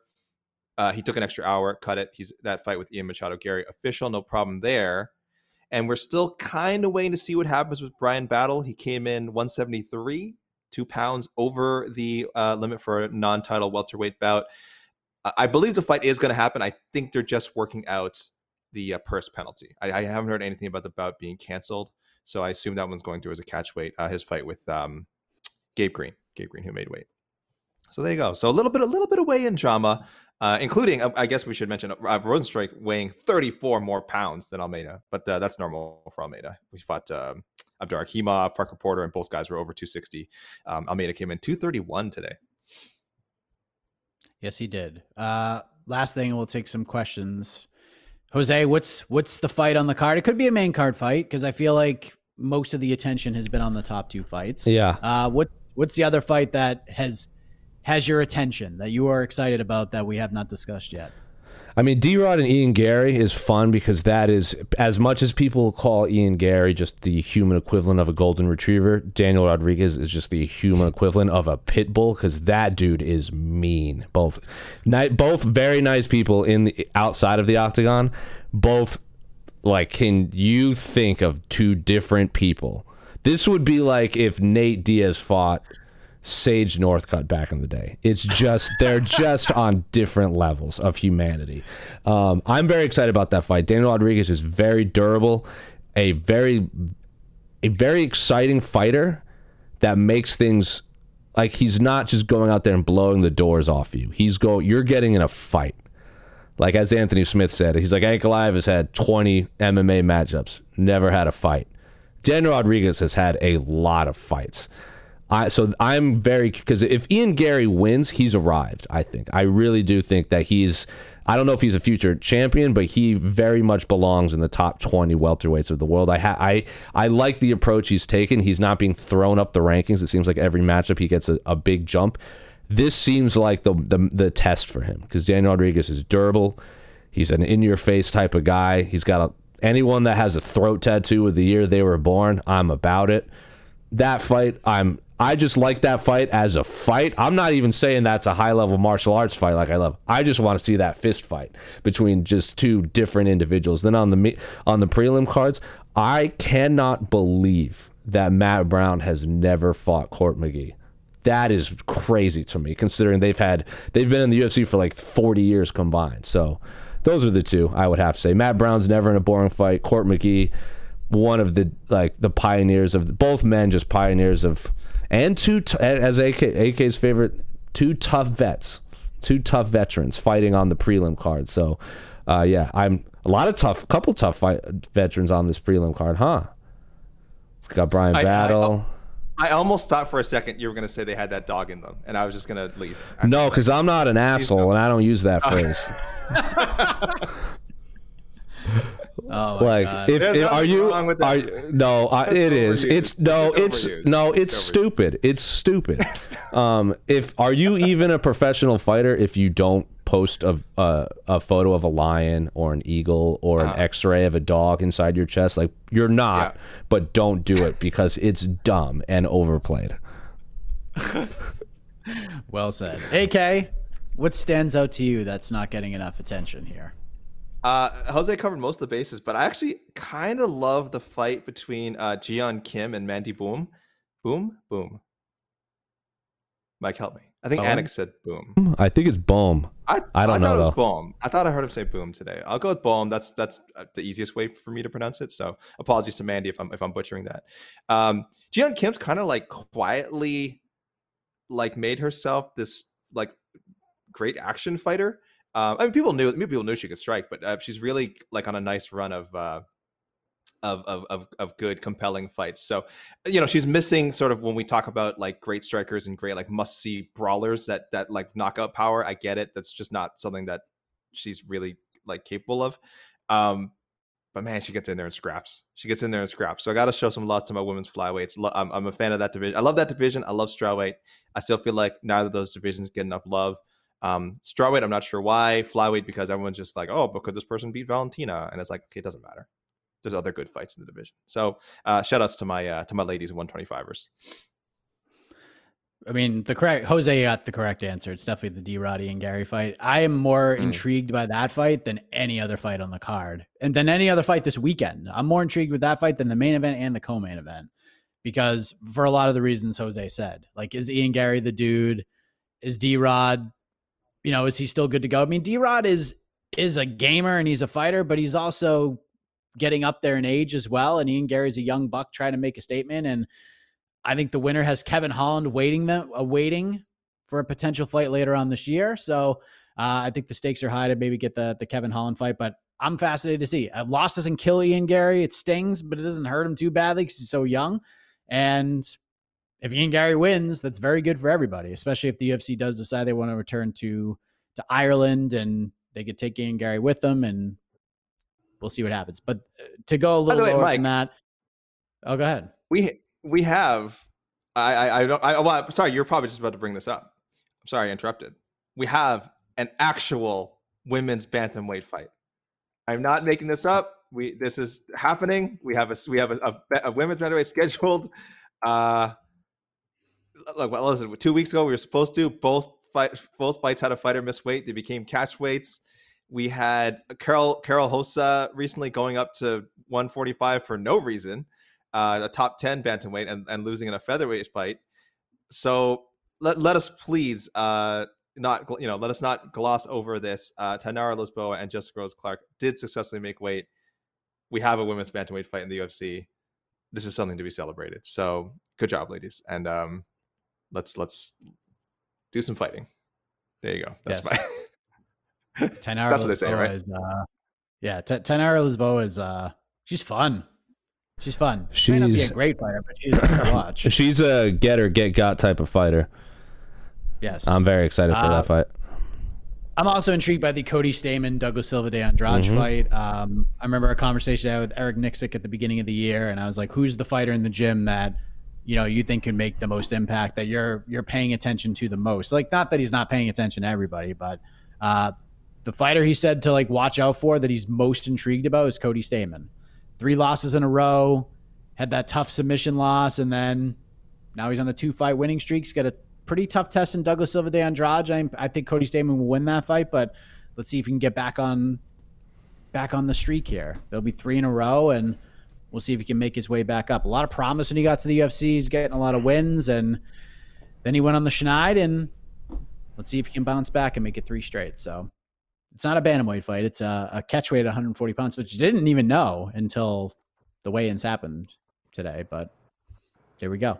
Uh, he took an extra hour, cut it. He's that fight with Ian Machado Garry official, no problem there and we're still kind of waiting to see what happens with Bryan Battle. He came in 173, two pounds over the limit for a non-title welterweight bout. I- believe the fight is going to happen. I think they're just working out the uh, purse penalty. I-, I haven't heard anything about the bout being canceled, so I assume that one's going through as a catch weight. Uh, his fight with um, Gabe Green, Gabe Green, who made weight. So there you go. So a little bit, a little bit of weigh-in drama, uh, including uh, I guess we should mention uh, Rozenstruik weighing 34 more pounds than Almeida, but uh, that's normal for Almeida. We fought um, Abdurakhimov, Parker Porter, and both guys were over 260. Um, Almeida came in 231 today. Yes, he did. Uh, last thing, we'll take some questions. Jose, what's what's the fight on the card? It could be a main card fight because I feel like most of the attention has been on the top two fights. Yeah. Uh, what's what's the other fight that has has your attention that you are excited about that we have not discussed yet? I mean, D Rod and Ian Garry is fun because that is as much as people call Ian Garry just the human equivalent of a golden retriever. Daniel Rodriguez is just the human equivalent of a pit bull because that dude is mean. Both, ni- both very nice people in the outside of the octagon. Both Like, can you think of two different people? This would be like if Nate Diaz fought Sage Northcutt back in the day. It's just they're just [LAUGHS] on different levels of humanity. Um, I'm very excited about that fight. Daniel Rodriguez is very durable, a very a very exciting fighter that makes things like he's not just going out there and blowing the doors off you. He's go you're getting in a fight. Like as Anthony Smith said, he's like Ankalaev has had 20 MMA matchups, never had a fight. Daniel Rodriguez has had a lot of fights. I, so I'm very because if Ian Garry wins, he's arrived. I think I really do think that he's. I don't know if he's a future champion, but he very much belongs in the top 20 welterweights of the world. I ha- I I like the approach he's taken. He's not being thrown up the rankings. It seems like every matchup he gets a, a big jump. This seems like the the, the test for him because Daniel Rodriguez is durable. He's an in your face type of guy. He's got a anyone that has a throat tattoo of the year they were born. I'm about it. That fight, I'm I just like that fight as a fight. I'm not even saying that's a high level martial arts fight like I love. I just want to see that fist fight between just two different individuals. Then on the on the prelim cards, I cannot believe that Matt Brown has never fought Court McGee. That is crazy to me, considering they've had they've been in the UFC for like 40 years combined. So those are the two I would have to say. Matt Brown's never in a boring fight. Court McGee, one of the like the pioneers of both men, just pioneers of and two t- as AK, AK's favorite, two tough vets, two tough veterans fighting on the prelim card. So, uh, yeah, I'm a lot of tough, couple tough fight, veterans on this prelim card, huh? We got Bryan Battle. I, I, I, almost thought for a second you were going to say they had that dog in them, and I was just going to leave. No, because I'm not an asshole, and I don't use that [LAUGHS] phrase. [LAUGHS] Oh like God. if, if are you are no I, it is. It's no it's, it's no it's, it's stupid. [LAUGHS] It's stupid. Um if are you even a professional fighter if you don't post a a, a photo of a lion or an eagle or uh-huh. an x-ray of a dog inside your chest? Like you're not yeah. but don't do it because it's dumb and overplayed. [LAUGHS] Well said. AK what stands out to you that's not getting enough attention here uh, Jose covered most of the bases, but I actually kind of love the fight between uh, Ji-yeon Kim and Mandy Boom. Boom? Boom. Mike, help me. I think Anik said boom. I think it's boom. I, I don't I know. I thought it was boom. I thought I heard him say boom today. I'll go with boom. That's that's uh, the easiest way for me to pronounce it. So apologies to Mandy if I'm if I'm butchering that. Um, Ji-yeon Kim's kind of like quietly, like made herself this like great action fighter. Uh, I mean, people knew people knew she could strike, but uh, she's really like on a nice run of, uh, of, of of of good, compelling fights. So, you know, she's missing sort of when we talk about like great strikers and great like must see brawlers that that like knockout power. I get it. That's just not something that she's really like capable of. Um, but man, she gets in there and scraps. She gets in there and scraps. So I got to show some love to my women's flyweights. I'm, I'm a fan of that division. I love that division. I love strawweight. I still feel like neither of those divisions get enough love. Um, strawweight, I'm not sure why. Flyweight, because everyone's just like, oh, but could this person beat Valentina? And it's like, okay, it doesn't matter. There's other good fights in the division. So uh, shout outs to my uh, to my ladies 125ers. I mean, the correct Jose got the correct answer. It's definitely the D Roddy and Garry fight. I am more mm. intrigued by that fight than any other fight on the card, and than any other fight this weekend. I'm more intrigued with that fight than the main event and the co-main event because for a lot of the reasons Jose said. Like, is Ian Garry the dude? Is D Rod you know, is he still good to go? I mean, D Rod is is a gamer and he's a fighter, but he's also getting up there in age as well. And Ian Garry's a young buck trying to make a statement. And I think the winner has Kevin Holland waiting them uh, waiting for a potential fight later on this year. So uh, I think the stakes are high to maybe get the the Kevin Holland fight, but I'm fascinated to see. A loss doesn't kill Ian Garry. It stings, but it doesn't hurt him too badly because he's so young. And if Ian Garry wins, that's very good for everybody, especially if the UFC does decide they want to return to to Ireland and they could take Ian Garry with them, and we'll see what happens. But uh, to go a little way, lower Mike, than that, oh, go ahead. We we have. I I, I don't. I, well, sorry, you're probably just about to bring this up. I'm sorry, I interrupted. We have an actual women's bantamweight fight. I'm not making this up. We this is happening. We have a we have a, a, a women's bantamweight [LAUGHS] scheduled. Uh, look, what was it? Two weeks ago, we were supposed to. Both fight, both fights had a fighter miss weight. They became catch weights. we had Karol Karol Rosa recently going up to 145 for no reason, uh, a top 10 bantamweight, and, and losing in a featherweight fight. So let, let us please uh, not you know let us not gloss over this. Uh, Tainara Lisboa and Jessica Rose Clark did successfully make weight. We have a women's bantamweight fight in the UFC. This is something to be celebrated. So good job, ladies, and um, let's let's do some fighting. There you go. That's Yes. my. [LAUGHS] Tainara That's what they say, right? Is, uh, yeah, T- Tainara Lisboa is uh, she's fun. She's fun. She may not be a great fighter, but she's fun to [COUGHS] watch. She's a get or get got type of fighter. Yes, I'm very excited for Uh, that fight. I'm also intrigued by the Cody Stamann Douglas Silva de Andrade Mhm. fight. Um, I remember a conversation I had with Eric Nicksick at the beginning of the year, and I was like, "Who's the fighter in the gym that you know you think can make the most impact? That you're you're paying attention to the most? Like, not that he's not paying attention to everybody, but uh, the fighter he said to like watch out for that he's most intrigued about is Cody Stamann. Three losses in a row, had that tough submission loss, and then now he's on a two fight winning streak. He's got a pretty tough test in Douglas Silva de Andrade. I, I think Cody Stamann will win that fight, but let's see if he can get back on back on the streak here. There'll be three in a row, and we'll see if he can make his way back up. A lot of promise when he got to the UFC. He's getting a lot of wins, and then he went on the Schneid, and let's see if he can bounce back and make it three straight. So it's not a bantamweight fight; it's a, a catch weight at 140 pounds, which you didn't even know until the weigh-ins happened today. But there we go.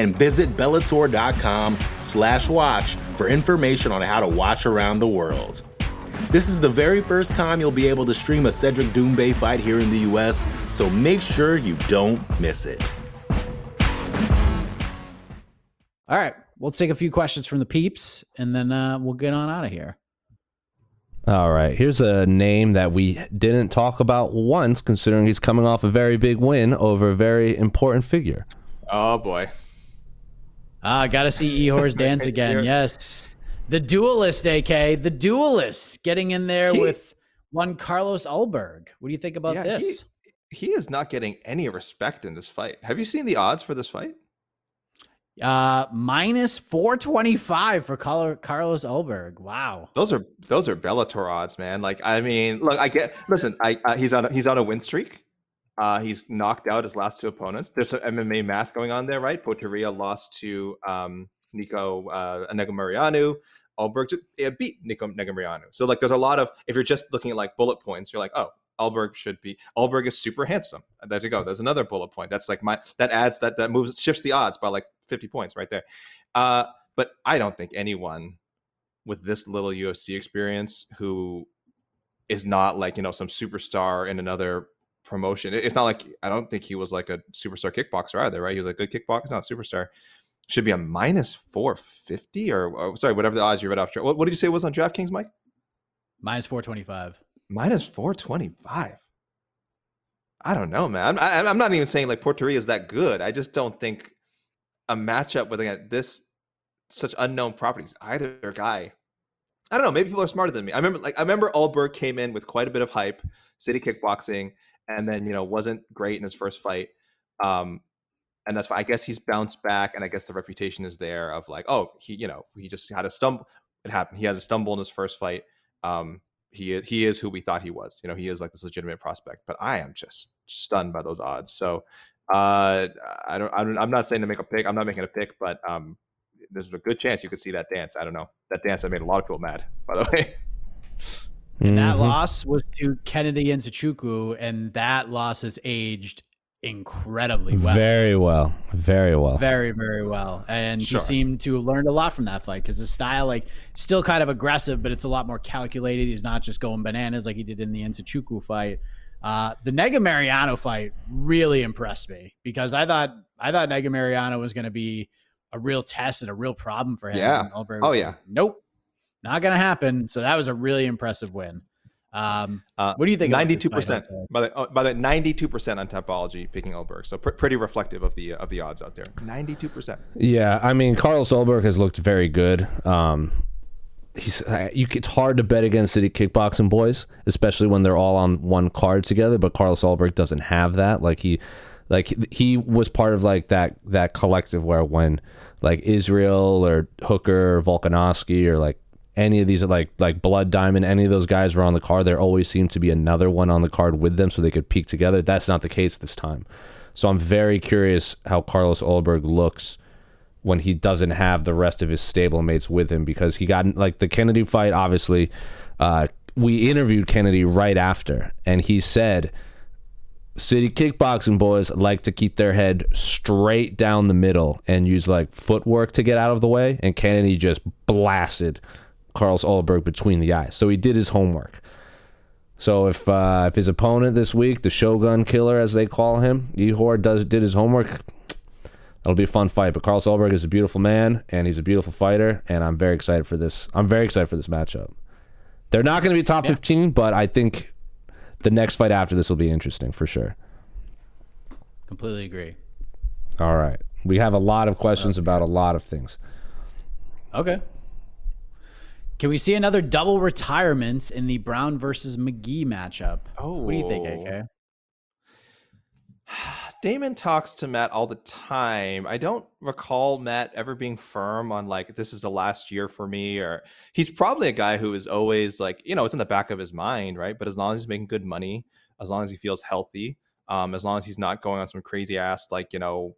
And visit Bellator.com slash watch for information on how to watch around the world. This is the very first time you'll be able to stream a Cedric Doumbé fight here in the US, so make sure you don't miss it. All right, we'll take a few questions from the peeps, and then uh, we'll get on out of here. All right. Here's a name that we didn't talk about once, considering he's coming off a very big win over a very important figure. Oh boy. Ah, gotta see Ihor's [LAUGHS] dance again. Yes, the duelist, AK, the duelist, getting in there He- with one Carlos Ulberg. What do you think about Yeah, this? He is not getting any respect in this fight. Have you seen the odds for this fight? Uh, minus four twenty five for Carlo- Carlos Ulberg. Wow. Those are those are Bellator odds, man. Like I mean, look, I get. Listen, I uh, he's on a, he's on a win streak. Uh, he's knocked out his last two opponents. There's some MMA math going on there, right? Potieria lost to um, Nico uh, Negumereanu. Ulberg beat Nico Negumereanu. So like, there's a lot of if you're just looking at like bullet points, you're like, oh, Ulberg should be. Ulberg is super handsome. There you go. There's another bullet point. That's like my that adds that that moves shifts the odds by like 50 points right there. Uh, but I don't think anyone with this little UFC experience who is not like you know some superstar in another promotion. It's not like I don't think he was like a superstar kickboxer either, right? He was a good kickboxer, not a superstar. Should be a minus four fifty or, or sorry, whatever the odds you read off. What, what did you say it was on DraftKings, Mike? Minus four twenty five. Minus four twenty five. I don't know, man. I'm, I, I'm not even saying like Potieria is that good. I just don't think a matchup with again, this such unknown properties. Either guy, I don't know. Maybe people are smarter than me. I remember, like, I remember Ulberg came in with quite a bit of hype, city kickboxing, and then you know wasn't great in his first fight. Um, and that's why I guess he's bounced back, and I guess the reputation is there of like, oh, he, you know, he just had a stumble. It happened. He had a stumble in his first fight. Um, he is he is who we thought he was. You know, he is like this legitimate prospect. But I am just stunned by those odds. So uh, I don't, I don't. I'm not saying to make a pick. I'm not making a pick, but um, there's a good chance you could see that dance. I don't know that dance that made a lot of people mad. By the [LAUGHS] way, And that Mhm. loss was to Kennedy and Nzechukwu, and that loss has aged incredibly well. Very well. Very well. Very, very well. And Sure. he seemed to have learned a lot from that fight because his style, like, still kind of aggressive, but it's a lot more calculated. He's not just going bananas like he did in the Nzechukwu fight. Uh, the Negumereanu fight really impressed me because I thought I thought Negumereanu was going to be a real test and a real problem for him. Yeah. Oh, yeah. Nope. Not going to happen. So that was a really impressive win. Um, Uh, what do you think? Ninety-two percent By the oh, by the ninety-two percent on Tapology picking Ulberg, so pr- pretty reflective of the of the odds out there. Ninety-two percent. Yeah, I mean, Carlos Ulberg has looked very good. Um, he's uh, you, it's hard to bet against City Kickboxing boys, especially when they're all on one card together. But Carlos Ulberg doesn't have that. Like he, like he was part of like that that collective where when like Israel or Hooker or Volkanovski or like any of these like like Blood Diamond, any of those guys were on the card. There always seemed to be another one on the card with them, so they could peak together. That's not the case this time. So I'm very curious how Carlos Ulberg looks when he doesn't have the rest of his stablemates with him because he got like the Kennedy fight. Obviously, uh, we interviewed Kennedy right after, and he said, "City kickboxing boys like to keep their head straight down the middle and use like footwork to get out of the way." And Kennedy just blasted Carlos Ulberg between the eyes, so he did his homework. So if uh, if his opponent this week, the Shogun Killer as they call him, Ihor does did his homework, That'll be a fun fight. But Carlos Ulberg is a beautiful man and he's a beautiful fighter, and I'm very excited for this. I'm very excited for this matchup. They're not going to be top 15, but I think the next fight after this will be interesting for sure. Completely agree. All right. We have a lot of questions about a lot of things. Okay. Can we see another double retirements in the Brown versus McGee matchup? Oh, What do you think, Oh. AK? [SIGHS] Damon talks to Matt all the time. I don't recall Matt ever being firm on like this is the last year for me or he's probably a guy who is always like, you know, it's in the back of his mind, right? But as long as he's making good money, as long as he feels healthy, um, as long as he's not going on some crazy ass like, you know,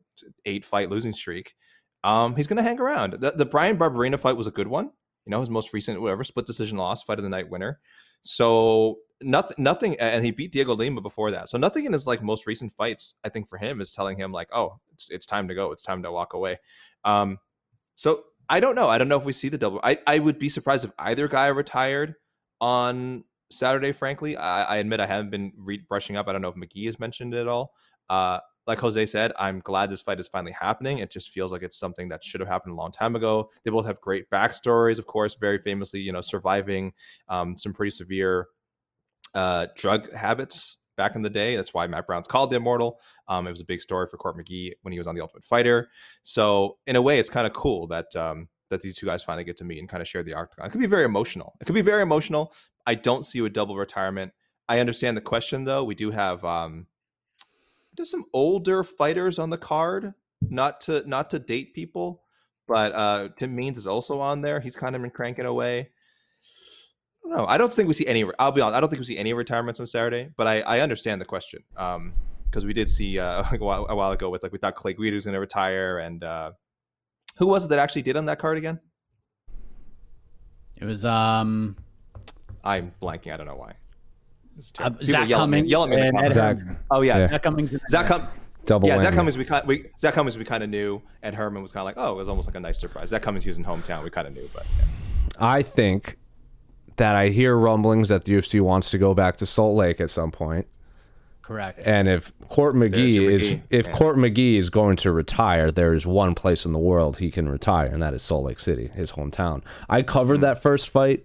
eight fight losing streak, um, he's gonna hang around. The, the Bryan Barberena fight was a good one. You know, his most recent whatever split decision loss, fight of the night winner. So nothing, nothing, and he beat Dhiego Lima before that. So nothing in his like most recent fights, I think, for him is telling him like, oh, it's it's time to go. It's time to walk away. Um, so I don't know. I don't know if we see the double. I I would be surprised if either guy retired on Saturday. Frankly, I, I admit I haven't been re- brushing up. I don't know if McGee has mentioned it at all. Uh, like Jose said, I'm glad this fight is finally happening. It just feels like it's something that should have happened a long time ago. They both have great backstories, of course, very famously, you know, surviving um, some pretty severe uh, drug habits back in the day. That's why Matt Brown's called the Immortal. Um, it was a big story for Court McGee when he was on the Ultimate Fighter. So in a way, it's kind of cool that um, that these two guys finally get to meet and kind of share the octagon. It could be very emotional. It could be very emotional. I don't see a double retirement. I understand the question though. We do have um, there's some older fighters on the card. Not to not to date people, but uh, Tim Means is also on there. He's kind of been cranking away. I don't know. I don't think we see any. I'll be honest. I don't think we see any retirements on Saturday. But I, I understand the question um, because we did see uh, [LAUGHS] a, while, a while ago with like we thought Clay Guida was going to retire, and uh, who was it that actually did on that card again? It was um I'm blanking. I don't know why. It's uh, terrible. People Zach yell at me- Cummings yell at me in and Zach- Oh yeah, Yeah. Zach Cummings. Zach Herman. Cum- Double yeah, Zach. Cummings. We kind we Zach Cummings we kind of knew, and Herman was kind of like, oh, it was almost like a nice surprise. Zach Cummings he was in hometown. We kind of knew, but yeah. I think that I hear rumblings that the UFC wants to go back to Salt Lake at some point. Correct. And if Court McGee is McGee. if Yeah. Court McGee is going to retire, there is one place in the world he can retire, and that is Salt Lake City, his hometown. I covered Hmm. that first fight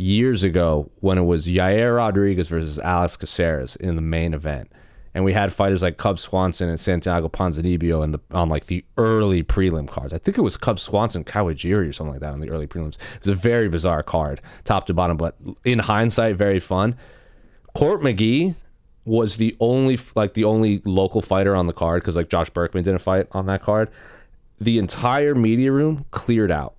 years ago when it was Yair Rodriguez versus Alex Caceres in the main event. And we had fighters like Cub Swanson and Santiago Ponzinibbio in the on like the early prelim cards. I think it was Cub Swanson Kawajiri or something like that on the early prelims. It was a very bizarre card, top to bottom, but in hindsight, very fun. Court McGee was the only like the only local fighter on the card because like Josh Burkman didn't fight on that card. The entire media room cleared out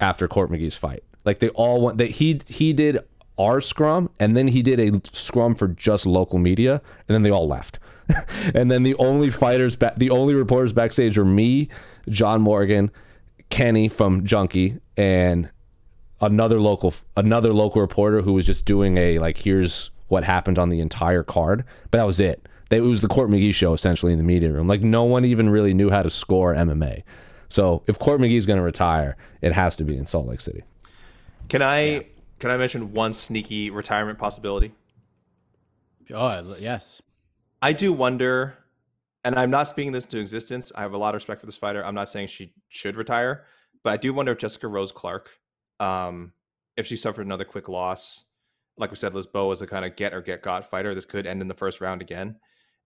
after Court McGee's fight. Like they all went. That he he did our scrum and then he did a scrum for just local media and then they all left. [LAUGHS] and then the only fighters back, the only reporters backstage were me, John Morgan, Kenny from Junkie, and another local another local reporter who was just doing a like here's what happened on the entire card but that was it They- it was the court mcgee show essentially in the media room like no one even really knew how to score mma so if court mcgee's going to retire it has to be in salt lake city Can I can I mention one sneaky retirement possibility? oh yes. I do wonder, and I'm not speaking this into existence. I have a lot of respect for this fighter. I'm not saying she should retire, but I do wonder if Jessica Rose Clark, um, if she suffered another quick loss, like we said, Lisboa is a kind of get or get got fighter. This could end in the first round again.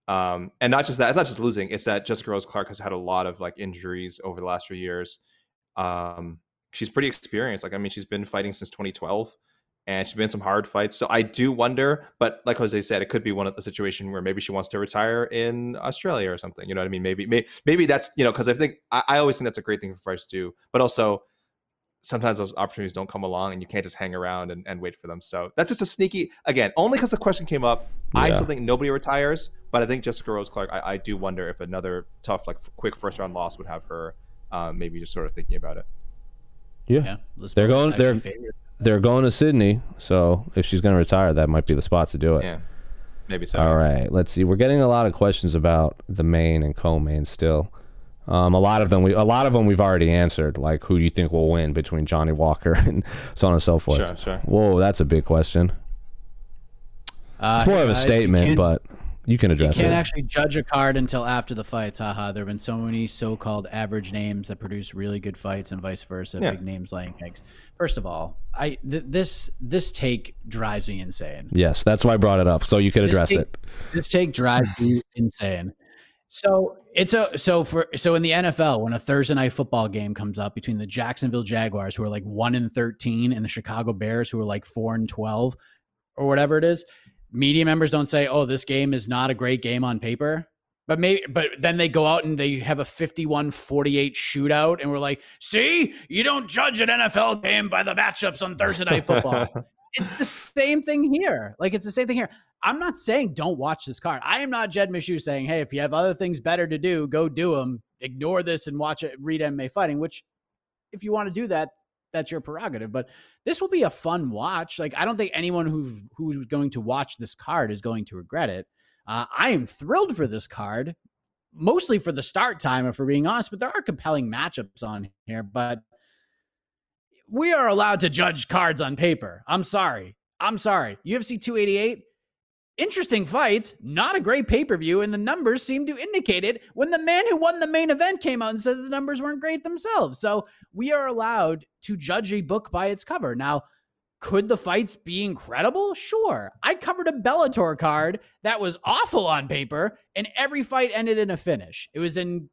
Um, and not just that, it's not just losing. It's that Jessica Rose Clark has had a lot of like injuries over the last few years. Um, she's pretty experienced. Like I mean, she's been fighting since 2012 and she's been in some hard fights. So I do wonder, but like Jose said, it could be one of the situation where maybe she wants to retire in Australia or something. You know what I mean? Maybe, maybe, maybe that's you know because I think I, I, always think that's a great thing for fights to do, but also sometimes those opportunities don't come along and you can't just hang around and, and wait for them. So that's just a sneaky again, only because the question came up. Yeah. I still think nobody retires, but I think Jessica Rose Clark. I, I do wonder if another tough like quick first round loss would have her um, maybe just sort of thinking about it. Yeah, yeah they're going. They're favorite they're going to Sydney, so if she's going to retire, that might be the spot to do it. Yeah, maybe so. All right, let's see. We're getting a lot of questions about the main and co-main still. Um, a lot of them, we a lot of them we've already answered. Like, who do you think will win between Johnny Walker [LAUGHS] and so on and so forth? Sure, sure. Whoa, that's a big question. Uh, it's more of a statement, but you can address it. You can't it. actually judge a card until after the fights. Haha. There have been so many so-called average names that produce really good fights, and vice versa. Yeah. Big names laying eggs. First of all, I th- this this take drives me insane. Yes, that's why I brought it up, so you could address take, it. This take drives me [SIGHS] insane. So it's a so for so in the NFL when a Thursday night football game comes up between the Jacksonville Jaguars who are like one and thirteen and the Chicago Bears who are like four and twelve or whatever it is, media members don't say, "Oh, this game is not a great game on paper." But maybe but then they go out and they have a 51-48 shootout and we're like, "See? You don't judge an NFL game by the matchups on Thursday night football." [LAUGHS] it's the same thing here. Like it's the same thing here. I'm not saying don't watch this card. I am not Jed Meshew saying, "Hey, if you have other things better to do, go do them. Ignore this and watch it read MMA fighting," which if you want to do that, that's your prerogative. But this will be a fun watch. Like I don't think anyone who who's going to watch this card is going to regret it. Uh, I am thrilled for this card, mostly for the start time, if we're being honest. But there are compelling matchups on here. But we are allowed to judge cards on paper. I'm sorry. I'm sorry. UFC 288 Interesting fights, not a great pay per view, and the numbers seem to indicate it when the man who won the main event came out and said the numbers weren't great themselves. So we are allowed to judge a book by its cover. Now, could the fights be incredible? Sure. I covered a Bellator card that was awful on paper, and every fight ended in a finish. It was in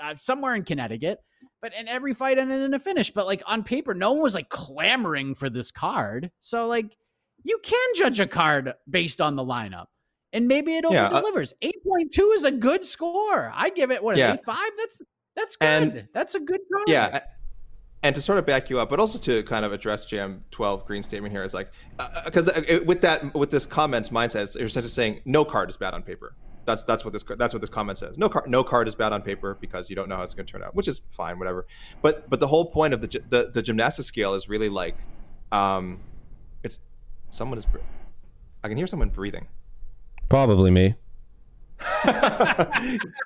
uh, somewhere in Connecticut, but and every fight ended in a finish. But like on paper, no one was like clamoring for this card. So like you can judge a card based on the lineup. And maybe it over yeah, delivers. Uh, 8.2 is a good score. I give it what yeah. 8.5? That's that's good. And, that's a good card. Yeah. And to sort of back you up, but also to kind of address Jam 12 Green statement here is like, because uh, uh, with that, with this comments mindset, you're essentially saying no card is bad on paper. That's that's what this that's what this comment says. No card no card is bad on paper because you don't know how it's going to turn out, which is fine, whatever. But but the whole point of the the, the gymnastic scale is really like, um, Someone is. I can hear someone breathing. Probably me. [LAUGHS]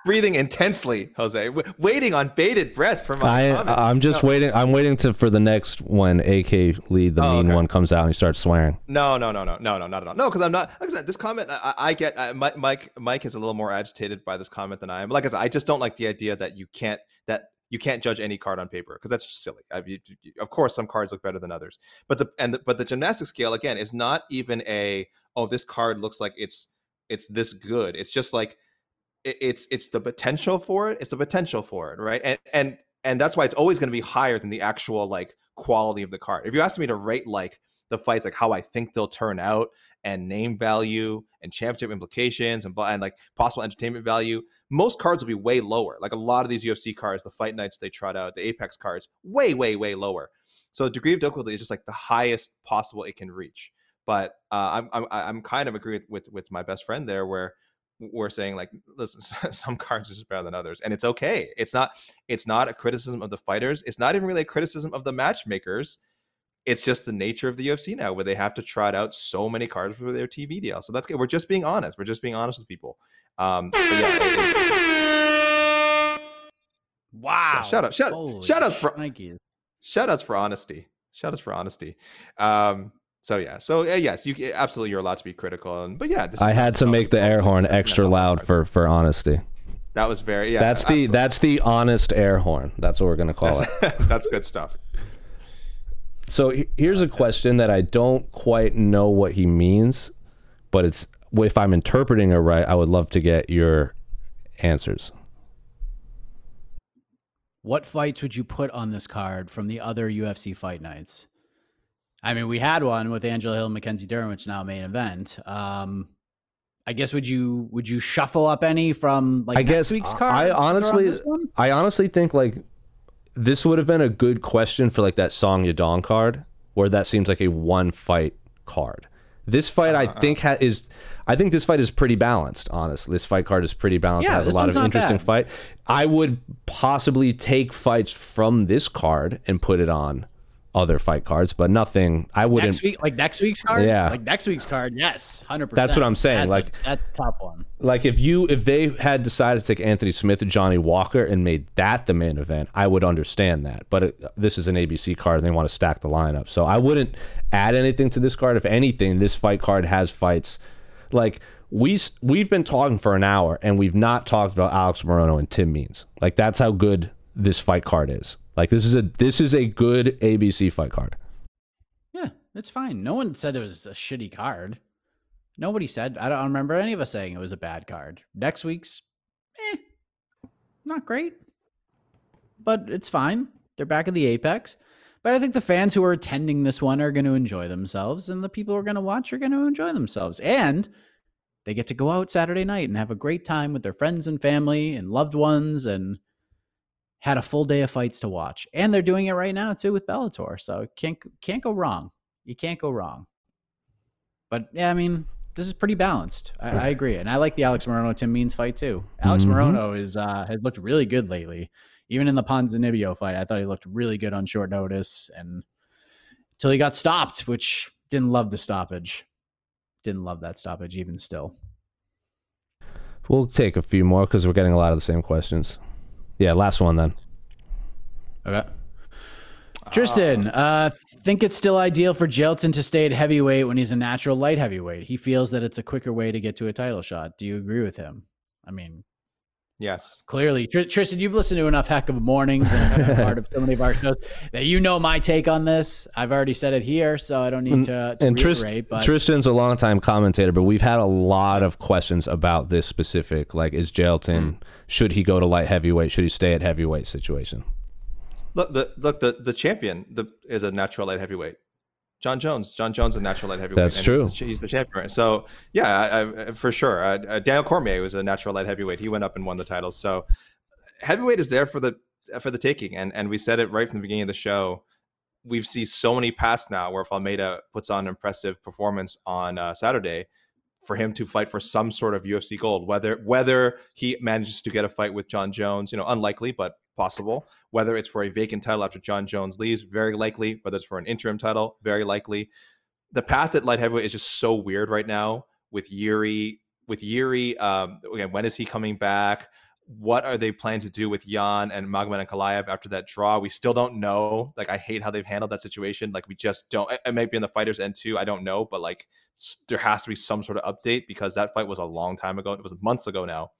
breathing intensely, Jose, w- waiting on bated breath for my. I, uh, I'm just no. waiting. I'm waiting to for the next when AK Lee, the oh, mean okay. one, comes out and he starts swearing. No, no, no, no, no, no, not at all. No, because I'm not. Like I said, this comment, I, I get. Uh, I, Mike, Mike is a little more agitated by this comment than I am. Like I said, I just don't like the idea that you can't that you can't judge any card on paper because that's just silly. I mean, of course, some cards look better than others, but the and the, but the gymnastic scale again is not even a oh this card looks like it's it's this good. It's just like it, it's it's the potential for it. It's the potential for it, right? And and and that's why it's always going to be higher than the actual like quality of the card. If you ask me to rate like the fights, like how I think they'll turn out, and name value and championship implications and, and like possible entertainment value, most cards will be way lower. Like a lot of these UFC cards, the fight nights they trot out, the Apex cards, way, way, way lower. So degree of difficulty is just like the highest possible it can reach. But uh, I'm, I'm I'm kind of agree with with my best friend there, where we're saying like, listen, [LAUGHS] some cards are just better than others, and it's okay. It's not it's not a criticism of the fighters. It's not even really a criticism of the matchmakers it's just the nature of the UFC now where they have to trot out so many cards for their TV deal. So that's good. We're just being honest. We're just being honest with people. Um, yeah. It, it, wow. Yeah, shout out. Shout, shout outs for thank you. shout outs for honesty. Shout outs for honesty. Um, so yeah. So uh, yes, you absolutely you're allowed to be critical. And but yeah, I had to make the air horn extra loud for for honesty. That was very yeah. That's the that's the honest air horn. That's what we're gonna call that's, it. [LAUGHS] that's good stuff. So here's a question that I don't quite know what he means, but it's if I'm interpreting it right, I would love to get your answers. What fights would you put on this card from the other UFC fight nights? I mean, we had one with Angela Hill and Mackenzie Dern, which is now main event. Um, I guess would you would you shuffle up any from like I next guess week's card? I that are on honestly. I honestly think like this would have been a good question for like that Song Yadong card, where that seems like a one fight card. This fight, I Uh-huh. think, ha- is. I think this fight is pretty balanced. Honestly, this fight card is pretty balanced. Yeah, it has a lot of interesting bad. fight. I would possibly take fights from this card and put it on other fight cards, but nothing. I wouldn't. next week, like next week's card. Yeah. like next week's card. Yes, hundred percent. That's what I'm saying, like- that's a tough one. like if you if they had decided to take Anthony Smith and Johnny Walker and made that the main event, I would understand that. But it, this is an ABC card and they want to stack the lineup, so I wouldn't add anything to this card. If anything, this fight card has fights like We we've been talking for an hour and we've not talked about Alex Morono and Tim Means. Like that's how good this fight card is. Like this is a this is a good ABC fight card. Yeah, it's fine. No one said it was a shitty card. Nobody said. I don't remember any of us saying it was a bad card. Next week's, eh, not great, but it's fine. They're back at the apex. But I think the fans who are attending this one are going to enjoy themselves, and the people who are going to watch are going to enjoy themselves. And they get to go out Saturday night and have a great time with their friends and family and loved ones, and had a full day of fights to watch. And they're doing it right now too with Bellator, so can't can't go wrong. You can't go wrong. But yeah, I mean, this is pretty balanced. I, I agree, and I like the Alex Morono Tim Means fight too. Alex Mhm. Morono is uh, has looked really good lately. Even in the Ponzinibbio fight, I thought he looked really good on short notice, and until he got stopped, which didn't love the stoppage. Didn't love that stoppage even still. We'll take a few more because we're getting a lot of the same questions. Yeah, last one then. Okay. Tristan, uh, think it's still ideal for Jailton to stay at heavyweight when he's a natural light heavyweight. He feels that it's a quicker way to get to a title shot. Do you agree with him? I mean, Yes. clearly, Tr- Tristan, you've listened to enough heck of mornings and a part of so many of our shows that you know my take on this. I've already said it here, so I don't need to, to and Tris- reiterate. but Tristan's a longtime commentator, but we've had a lot of questions about this specific. Like, is Jailton Hmm. should he go to light heavyweight? Should he stay at heavyweight situation? Look, the look the the champion the, is a natural light heavyweight. Jon Jones. Jon Jones is a natural light heavyweight. That's true. He's the, he's the champion. So yeah, I, I, for sure. Uh, Daniel Cormier was a natural light heavyweight. He went up and won the title. So heavyweight is there for the for the taking. And and we said it right from the beginning of the show. We've seen so many paths now where if Almeida puts on an impressive performance on uh, Saturday, for him to fight for some sort of UFC gold, whether whether he manages to get a fight with Jon Jones, you know, unlikely but possible. Whether it's for a vacant title after Jon Jones leaves, very likely. Whether it's for an interim title, very likely. The path at light heavyweight is just so weird right now with Yuri. With Yuri, um, again, when is he coming back? What are they planning to do with Jan and Magomed Ankalaev after that draw? We still don't know. Like, I hate how they've handled that situation. Like, we just don't. It may be in the fighters' end too. I don't know, but like, there has to be some sort of update because that fight was a long time ago. It was months ago now.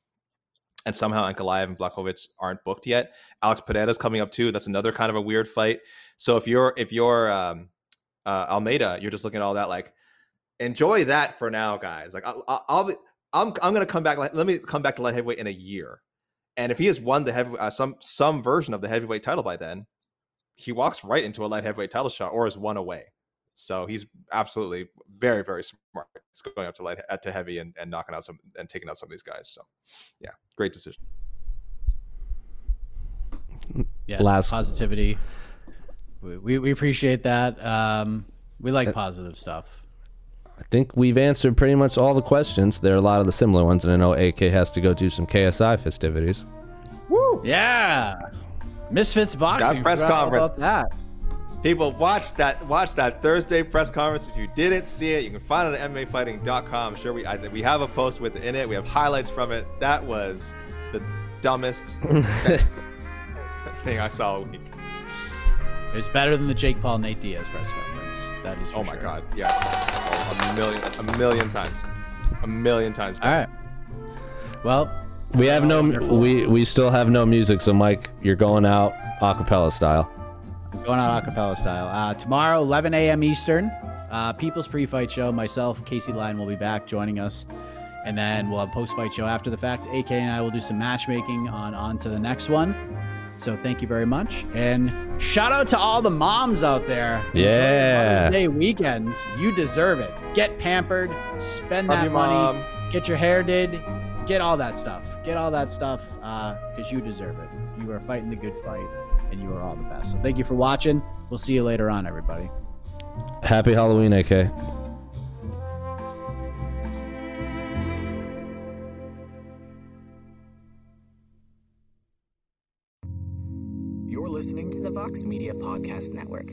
And somehow Ankalaev and Blachowicz aren't booked yet. Alex Pereira's coming up too. That's another kind of a weird fight. So if you're if you're um, uh, Almeida, you're just looking at all that like enjoy that for now, guys. Like I'll, I'll, I'm I'm gonna come back. Let me come back to light heavyweight in a year. And if he has won the heavy uh, some some version of the heavyweight title by then, he walks right into a light heavyweight title shot or is one away. So he's absolutely very very smart. He's going up to light uh, to heavy and, and knocking out some and taking out some of these guys. So yeah, great decision. Yes, Last- positivity. We, we, we appreciate that. Um, we Uh, like positive stuff. I think we've answered pretty much all the questions. There are a lot of the similar ones, and I know AK has to go do some KSI festivities. Woo! Yeah. Misfits boxing. press forgot all conference. About that. People, watch that watch that Thursday press conference. If you didn't see it, you can find it at MMAfighting.com. I'm sure we I, we have a post with it in it. We have highlights from it. That was the dumbest [LAUGHS] best thing I saw all week. It was better than the Jake Paul Nate Diaz press conference. That is. For Oh my sure. god, yes, oh, a million, a million times, a million times. All right. Well, We have no, wonderful. we we still have no music. So Mike, you're going out a cappella style. Going out acapella style. Uh, tomorrow, 11 a.m. Eastern, uh, People's Pre-Fight Show. Myself, Casey Lyon will be back joining us, and then we'll have a post-fight show after the fact. AK and I will do some matchmaking on on to the next one. So thank you very much, and shout out to all the moms out there. Enjoy Yeah. Mother's Day weekends. You deserve it. Get pampered. Spend Love that you, money. Mom. Get your hair did. Get all that stuff. Get all that stuff because you deserve it. You are fighting the good fight, and you are all the best. So thank you for watching. We'll see you later on, everybody. Happy Halloween, AK. You're listening to the Vox Media Podcast Network.